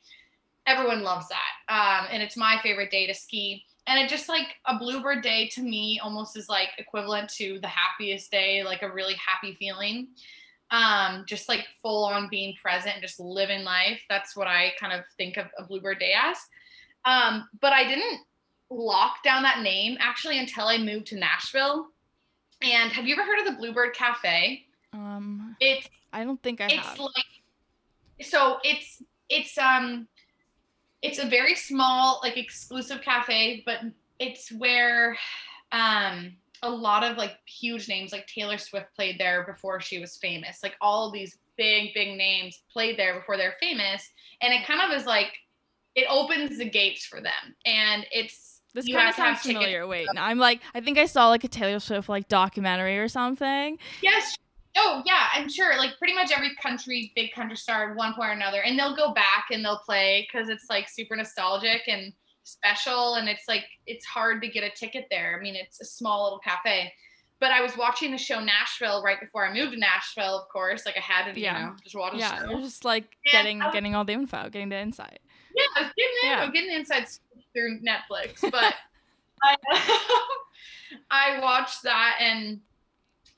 everyone loves that. Um, and it's my favorite day to ski. And it just like a bluebird day to me almost is like equivalent to the happiest day like a really happy feeling. Um, just like full on being present and just living life. That's what i kind of think of a bluebird day as. Um, but I didn't lock down that name actually until I moved to Nashville. And have you ever heard of the Bluebird Cafe? Um, it's I don't think I it's have. like so it's it's um it's a very small like exclusive cafe, but it's where um a lot of like huge names like Taylor Swift played there before she was famous. Like all of these big big names played there before they're famous, and it kind of is like it opens the gates for them, and it's this kind of sounds familiar. Wait, no, I'm like, I think I saw like a Taylor Swift like documentary or something. Yes. Oh yeah, I'm sure. Like pretty much every country, big country star, at one point or another, and they'll go back and they'll play because it's like super nostalgic and special, and it's like it's hard to get a ticket there. I mean, it's a small little cafe. But I was watching the show Nashville right before I moved to Nashville, of course. Like I had to, yeah. you know, just watch yeah, show. Yeah, just like getting getting all the info, getting the insight. Yeah, I was getting the yeah. getting the inside through Netflix, but I, I watched that and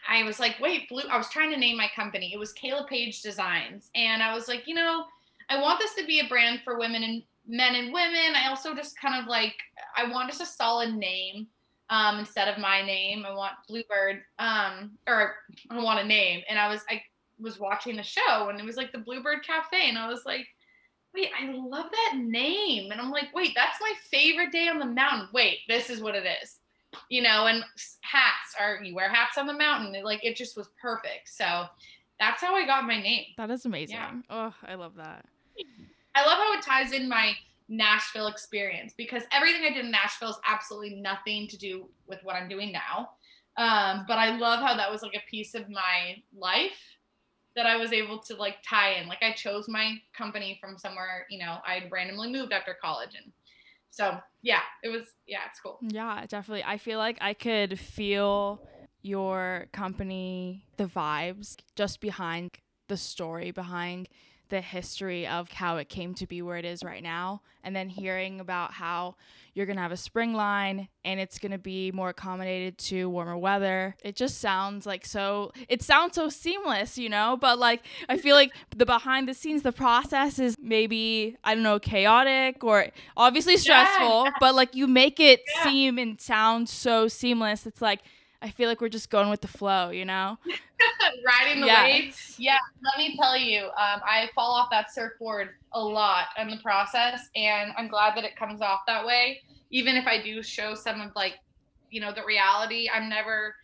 I was like, wait, blue. I was trying to name my company. It was Kayla Page Designs, and I was like, you know, I want this to be a brand for women and men and women. I also just kind of like, I want just a solid name um, instead of my name. I want Bluebird, um, or I want a name. And I was, I was watching the show, and it was like the Bluebird Cafe, and I was like, wait, I love that name. And I'm like, wait, that's my favorite day on the mountain. Wait, this is what it is. You know, and hats are you wear hats on the mountain. It, like it just was perfect. So that's how I got my name. That is amazing. Yeah. Oh, I love that. I love how it ties in my Nashville experience because everything I did in Nashville is absolutely nothing to do with what I'm doing now. Um, but I love how that was like a piece of my life that I was able to like tie in. Like I chose my company from somewhere, you know, I'd randomly moved after college and so yeah, it was yeah, it's cool. Yeah, definitely. I feel like I could feel your company, the vibes just behind the story behind the history of how it came to be where it is right now and then hearing about how you're going to have a spring line and it's going to be more accommodated to warmer weather it just sounds like so it sounds so seamless you know but like i feel like the behind the scenes the process is maybe i don't know chaotic or obviously stressful yeah. but like you make it yeah. seem and sound so seamless it's like I feel like we're just going with the flow, you know? Riding the waves. Yeah, let me tell you, um, I fall off that surfboard a lot in the process, and I'm glad that it comes off that way. Even if I do show some of like, you know, the reality, I'm never,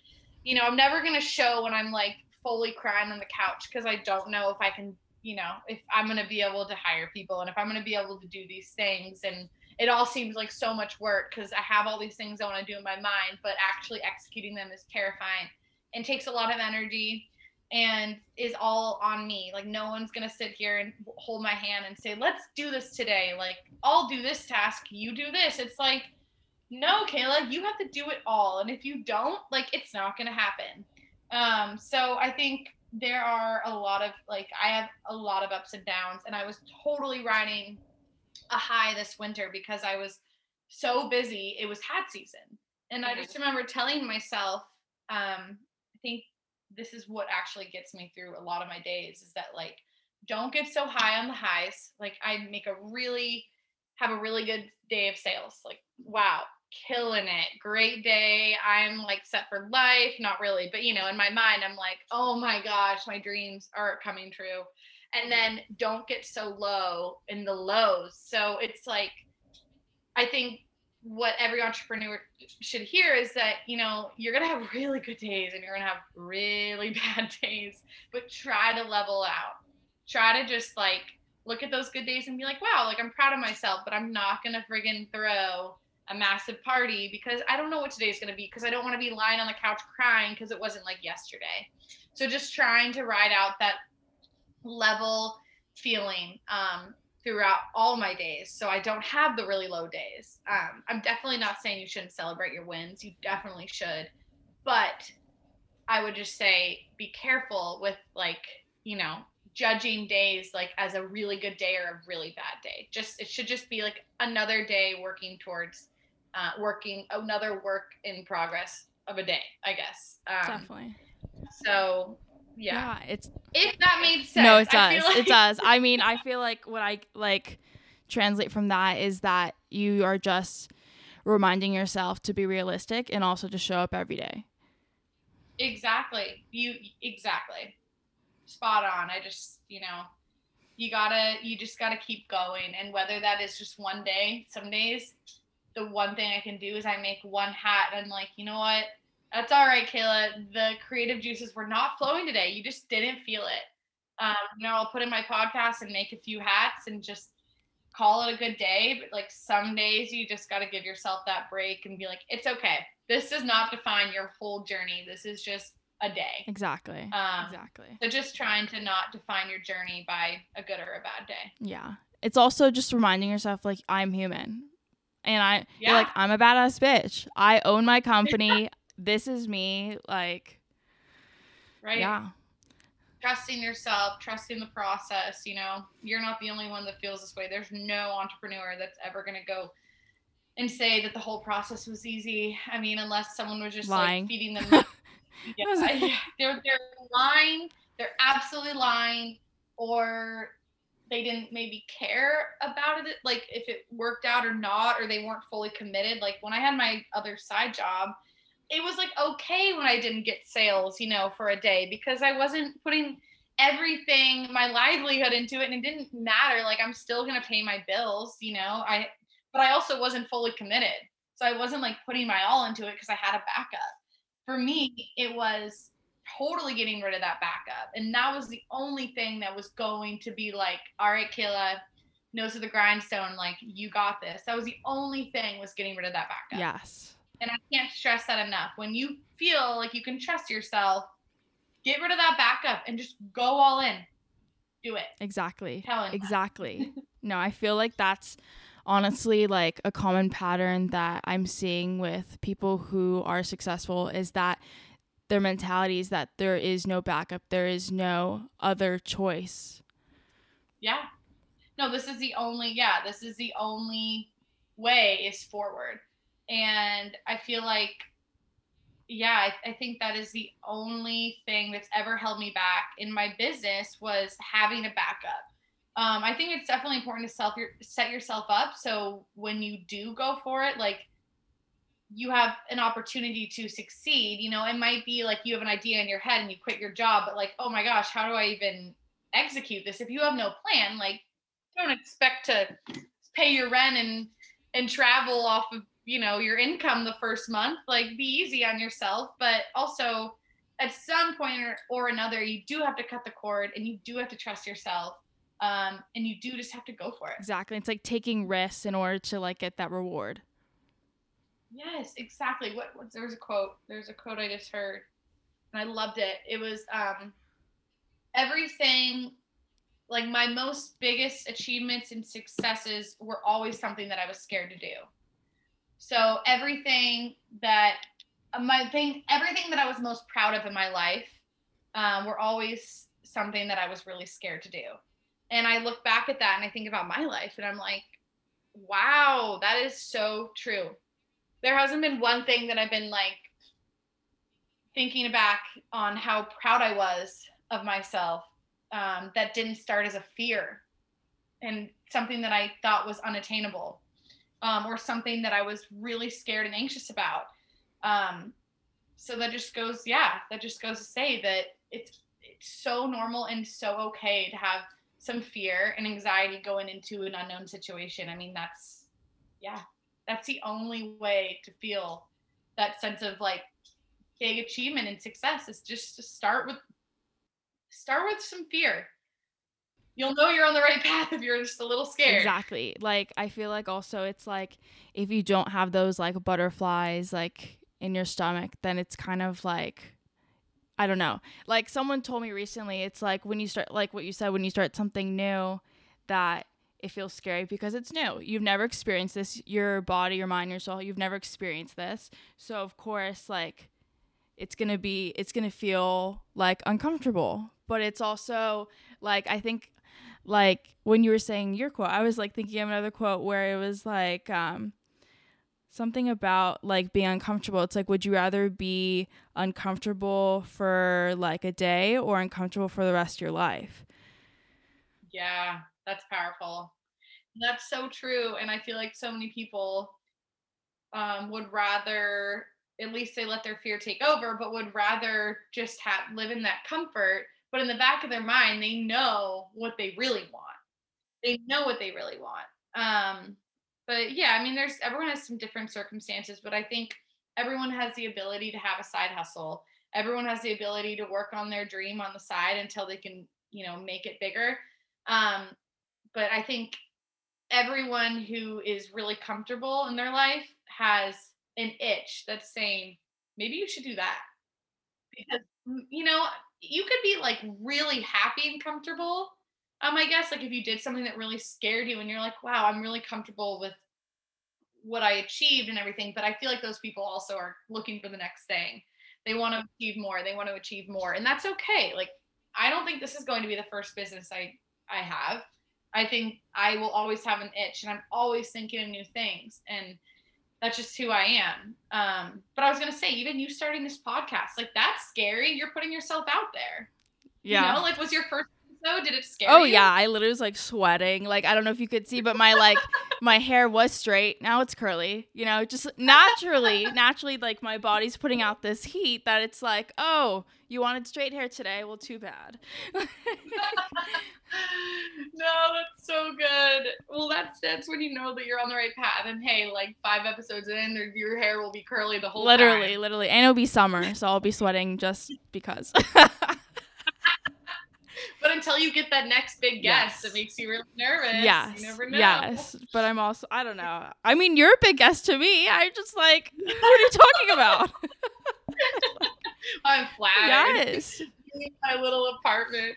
you know, I'm never gonna show when I'm like fully crying on the couch because I don't know if I can, you know, if I'm gonna be able to hire people and if I'm gonna be able to do these things and it all seems like so much work because I have all these things I want to do in my mind, but actually executing them is terrifying and takes a lot of energy and is all on me. Like no one's gonna sit here and hold my hand and say, "Let's do this today." Like I'll do this task, you do this. It's like, no, Kayla, you have to do it all, and if you don't, like it's not gonna happen. Um, so I think there are a lot of like I have a lot of ups and downs, and I was totally riding a high this winter because I was so busy. It was hat season. And I just remember telling myself, um, I think this is what actually gets me through a lot of my days is that like don't get so high on the highs. Like I make a really have a really good day of sales. Like, wow, killing it. Great day. I'm like set for life. Not really, but you know, in my mind, I'm like, oh my gosh, my dreams are coming true and then don't get so low in the lows. So it's like, I think what every entrepreneur should hear is that, you know, you're going to have really good days and you're going to have really bad days, but try to level out. Try to just like look at those good days and be like, wow, like I'm proud of myself, but I'm not going to friggin' throw a massive party because I don't know what today's going to be because I don't want to be lying on the couch crying because it wasn't like yesterday. So just trying to ride out that level feeling um, throughout all my days. So I don't have the really low days. Um, I'm definitely not saying you shouldn't celebrate your wins. You definitely should. But I would just say be careful with like, you know, judging days like as a really good day or a really bad day. Just it should just be like another day working towards uh, working another work in progress of a day, I guess. Um, Definitely. So yeah. yeah, it's if that made sense. No, it does. Like- it does. I mean, I feel like what I like translate from that is that you are just reminding yourself to be realistic and also to show up every day. Exactly. You exactly. Spot on. I just, you know, you gotta you just gotta keep going and whether that is just one day some days the one thing i can do is i make one hat and i'm like you know what that's all right, Kayla. The creative juices were not flowing today. You just didn't feel it. Um, you know, I'll put in my podcast and make a few hats and just call it a good day. But like some days, you just got to give yourself that break and be like, it's okay. This does not define your whole journey. This is just a day. Exactly. Um, exactly. So just trying to not define your journey by a good or a bad day. Yeah. It's also just reminding yourself, like, I'm human. And I, yeah. like, I'm a badass bitch. I own my company this is me like right? yeah. Trusting yourself trusting the process you know? You're not the only one that feels this way. There's no entrepreneur that's ever going to go and say that the whole process was easy. I mean unless someone was just lying. like feeding them yeah, they're, they're lying. They're absolutely lying. Or they didn't maybe care about it like if it worked out or not or they weren't fully committed. Like when i had my other side job it was like okay when I didn't get sales, you know, for a day because I wasn't putting everything, my livelihood into it and it didn't matter. Like I'm still gonna pay my bills, you know. I but I also wasn't fully committed. So I wasn't like putting my all into it because I had a backup. For me, it was totally getting rid of that backup. And that was the only thing that was going to be like, all right, Kayla, nose of the grindstone, like you got this. That was the only thing was getting rid of that backup. Yes. And I can't stress that enough. When you feel like you can trust yourself, get rid of that backup and just go all in. Do it. Exactly. exactly. no, I feel like that's honestly like a common pattern that I'm seeing with people who are successful is that their mentality is that there is no backup, there is no other choice. Yeah. No, this is the only, yeah, this is the only way is forward. And I feel like, yeah, I, I think that is the only thing that's ever held me back in my business was having a backup. Um, I think it's definitely important to self your, set yourself up so when you do go for it, like you have an opportunity to succeed. You know, it might be like you have an idea in your head and you quit your job, but like, oh my gosh, how do I even execute this? If you have no plan, like, don't expect to pay your rent and and travel off of you know your income the first month like be easy on yourself but also at some point or, or another you do have to cut the cord and you do have to trust yourself um, and you do just have to go for it. Exactly. It's like taking risks in order to like get that reward. Yes exactly. What, what there's a quote there's a quote i just heard and i loved it. It was um everything like my most biggest achievements and successes were always something that i was scared to do so everything that uh, my thing, everything that I was most proud of in my life, um, were always something that I was really scared to do. And I look back at that and I think about my life and I'm like, wow, that is so true. There hasn't been one thing that I've been like thinking back on how proud I was of myself um, that didn't start as a fear and something that I thought was unattainable um, or something that I was really scared and anxious about. Um, so that just goes, yeah, that just goes to say that it's it's so normal and so okay to have some fear and anxiety going into an unknown situation. I mean, that's yeah, that's the only way to feel that sense of like big achievement and success is just to start with start with some fear you'll know you're on the right path if you're just a little scared. Exactly. Like I feel like also it's like if you don't have those like butterflies like in your stomach, then it's kind of like I don't know. Like someone told me recently, it's like when you start like what you said when you start something new that it feels scary because it's new. You've never experienced this. Your body, your mind, your soul, you've never experienced this. So, of course, like, it's going to be, it's going to feel like uncomfortable. But it's also like, I think, like, when you were saying your quote, I was like thinking of another quote where it was like, um, something about like being uncomfortable. It's like, would you rather be uncomfortable for like a day or uncomfortable for the rest of your life? Yeah, that's powerful. That's so true. And I feel like so many people um, would rather, at least they let their fear take over, but would rather just have live in that comfort. But in the back of their mind, they know what they really want. They know what they really want. Um, but yeah, I mean, there's everyone has some different circumstances, but I think everyone has the ability to have a side hustle. Everyone has the ability to work on their dream on the side until they can, you know, make it bigger. Um, but I think everyone who is really comfortable in their life has an itch that's saying, maybe you should do that. Because, you know, you could be like really happy and comfortable. Um, I guess like if you did something that really scared you and you're like, wow, I'm really comfortable with what I achieved and everything. But I feel like those people also are looking for the next thing. They want to achieve more. They want to achieve more. And that's okay. Like, I don't think this is going to be the first business I I have. I think I will always have an itch and I'm always thinking of new things. And that's just who I am. Um, but I was gonna say, even you starting this podcast, like that's scary. You're putting yourself out there. Yeah. You know, like was your first episode? Did it scare oh, you? yeah, I literally was like sweating. Like I don't know if you could see, but my like my hair was straight. Now it's curly. You know, just naturally, naturally, like my body's putting out this heat that it's like, oh, you wanted straight hair today. Well, too bad. no, that's so good. Well, that's that's when you know that you're on the right path. And hey, like five episodes in, your hair will be curly the whole literally, time. Literally, and it'll be summer, so I'll be sweating just because. but until you get that next big guest, yes. it makes you really nervous. Yes. You never know. Yes. But I'm also I don't know. I mean, you're a big guest to me. I'm just like, what are you talking about? I'm flattered. Yes. My little apartment.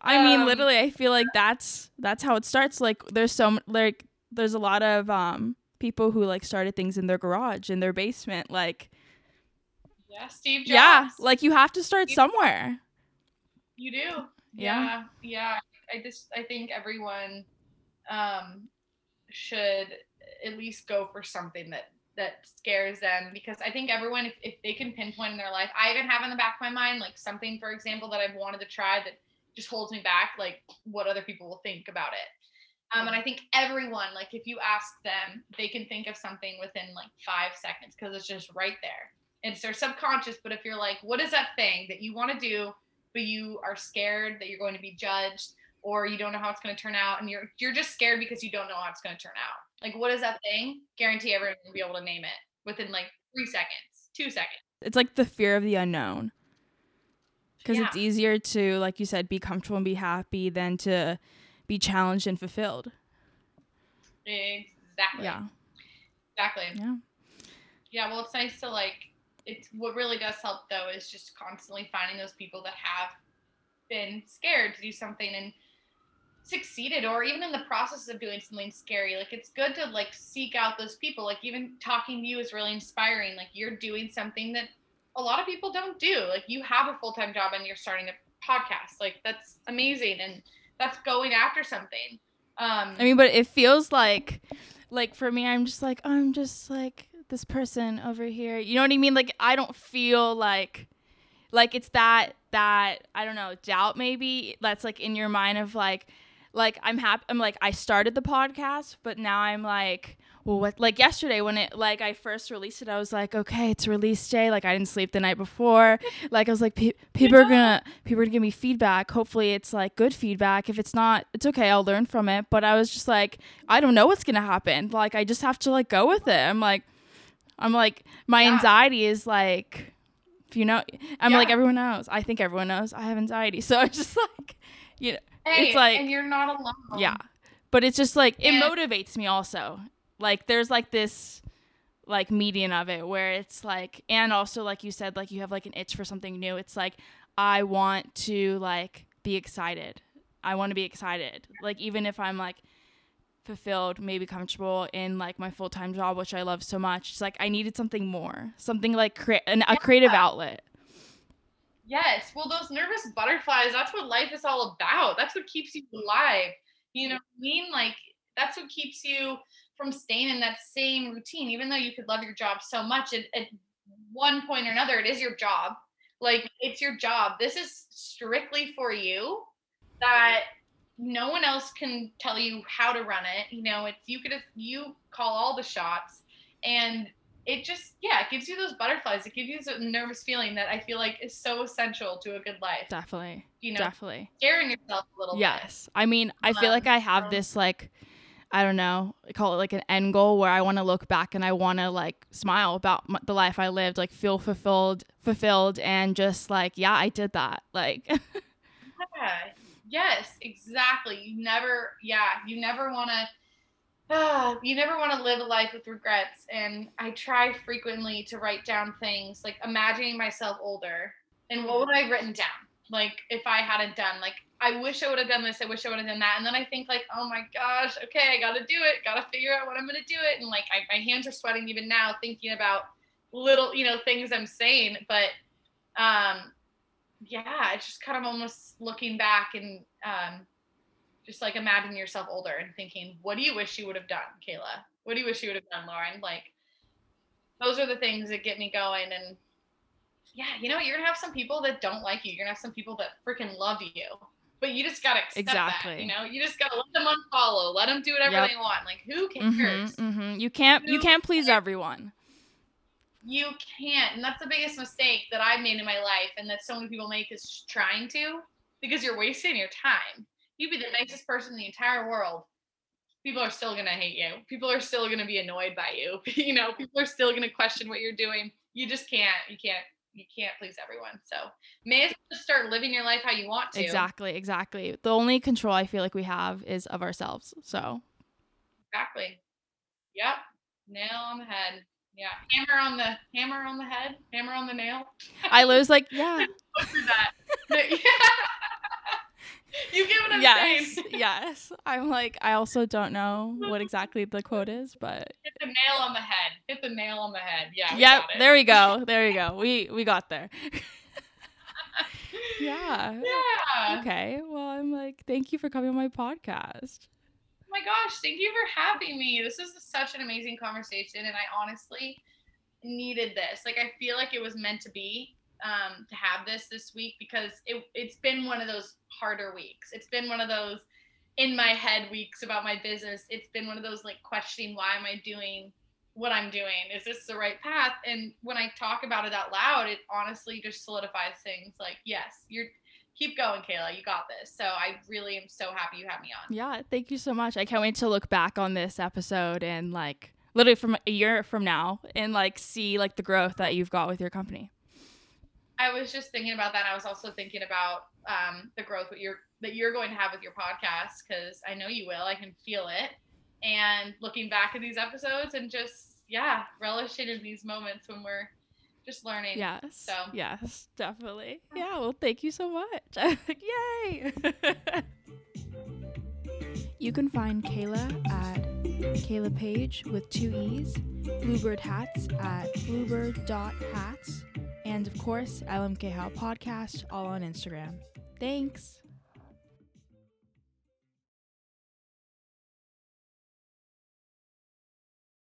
I mean, um, literally, I feel like that's that's how it starts. Like, there's so like there's a lot of um people who like started things in their garage, in their basement, like. Yeah, Steve Jobs. Yeah, like you have to start Steve somewhere. You do. Yeah. yeah. I just I think everyone um should at least go for something that that scares them because I think everyone, if, if they can pinpoint in their life, I even have in the back of my mind, like something, for example, that I've wanted to try that just holds me back, like what other people will think about it. Um, and I think everyone, like if you ask them, they can think of something within like five seconds because it's just right there. It's their subconscious. But if you're like, what is that thing that you want to do, but you are scared that you're going to be judged or you don't know how it's going to turn out and you're you're just scared because you don't know how it's going to turn out. Like what is that thing? Guarantee everyone will be able to name it within like 3 seconds, 2 seconds. It's like the fear of the unknown. Cuz yeah. it's easier to like you said be comfortable and be happy than to be challenged and fulfilled. Exactly. Yeah. Exactly. Yeah. Yeah, well it's nice to like it's what really does help though is just constantly finding those people that have been scared to do something and succeeded or even in the process of doing something scary. Like it's good to like seek out those people. Like even talking to you is really inspiring. Like you're doing something that a lot of people don't do. Like you have a full-time job and you're starting a podcast. Like that's amazing and that's going after something. Um i mean but it feels like like for me i'm just like i'm just like this person over here. You know what i mean? Like i don't feel like like it's that that i don't know doubt maybe that's like in your mind of like like I'm happy I'm like I started the podcast, but now I'm like well what like yesterday when it like I first released it I was like okay it's release day. Like I didn't sleep the night before. Like I was like people are gonna people are gonna give me feedback. Hopefully it's like good feedback. If it's not it's okay I'll learn from it. But I was just like I don't know what's gonna happen. Like I just have to like go with it. I'm like I'm like my yeah. anxiety is like if you know I'm yeah. like everyone knows I think everyone knows I have anxiety so I'm just like you know Hey, it's like and you're not alone. Yeah. But it's just like it motivates me also. Like there's like this like median of it where it's like and also like you said like you have like an itch for something new. It's like I want to like be excited. I want to be excited. Like even if I'm like fulfilled, maybe comfortable in like my full time job, which I love so much. It's like I needed something more, something like cre- an, a creative outlet. Yes. Well, those nervous butterflies, that's what life is all about. That's what keeps you alive. You know what I mean? Like, that's what keeps you from staying in that same routine, even though you could love your job so much. At, at one point or another, it is your job. Like, it's your job. This is strictly for you that no one else can tell you how to run it. You know, it's you could you call all the shots and it just yeah, it gives you those butterflies. It gives you a nervous feeling that I feel like is so essential to a good life. Definitely. You know, definitely. Scaring yourself a little yes. Bit. I mean, I feel um, like I have this like I don't know, I call it like an end goal where I want to look back and I want to like smile about m- the life I lived, like feel fulfilled, fulfilled, and just like, yeah, I did that. Like, yeah, Yes, exactly. You never, yeah, you never want to, uh, you never want to live a life with regrets. And I try frequently to write down things like imagining myself older and what would I have written down? Like if I hadn't done, like, I wish I would have done this. I wish I would have done that. And then I think like, oh my gosh, okay, I got to do it. Got to figure out what I'm to do it. And like, I, my hands are sweating even now thinking about little, you know, things I'm saying. But, um, yeah, it's just kind of almost looking back and um, just like imagining yourself older and thinking, what do you wish you would have done, Kayla? What do you wish you would have done, Lauren? Like, those are the things that get me going. And yeah, you know, you're gonna have some people that don't like you. You're gonna have some people that freaking love you, but you just gotta accept exactly. that. You know, you just gotta let them unfollow, let them do whatever yep. they want. Like, who mm-hmm, cares? Mm-hmm, mm-hmm. You can't. Who you can't please cares? everyone you can't and that's the biggest mistake that i've made in my life and that so many people make is trying to because you're wasting your time. You'd be the nicest person in the entire world. People are still going to hate you. People are still going to be annoyed by you. You know people are still going to question what you're doing. You just can't you can't you can't please everyone. So may as well just start living your life how you want to. Exactly exactly. The only control i feel like we have is of ourselves so. Exactly. Yep nail on the head yeah, hammer on the hammer on the head, hammer on the nail. I was like, yeah. that. Yeah, you get what I'm yes, saying. yes. I'm like, I also don't know what exactly the quote is, but hit the nail on the head. Hit the nail on the head. Yeah. Yep. There we go. There we go. We we got there. yeah. Yeah. Okay. Well, I'm like, thank you for coming on my podcast my gosh, thank you for having me. This is such an amazing conversation, and I honestly needed this. Like, I feel like it was meant to be um, to have this this week because it, it's been one of those harder weeks. It's been one of those in my head weeks about my business. It's been one of those like questioning why am I doing what I'm doing? Is this the right path? And when I talk about it out loud, it honestly just solidifies things like, yes, you're keep going, Kayla. You got this. So I really am so happy you had me on. Yeah, thank you so much. I can't wait to look back on this episode and like literally from a year from now and like see like the growth that you've got with your company. I was just thinking about that. I was also thinking about um, the growth that you're that you're going to have with your podcast because I know you will. I can feel it. And looking back at these episodes and just yeah, relishing in these moments when we're just learning. Yes. So yes, definitely. Yeah. Well, thank you so much. Yay. you can find Kayla at Kayla Page with two E's, Bluebird Hats at bluebird.hats, and of course, LMK How Podcast, all on Instagram. Thanks.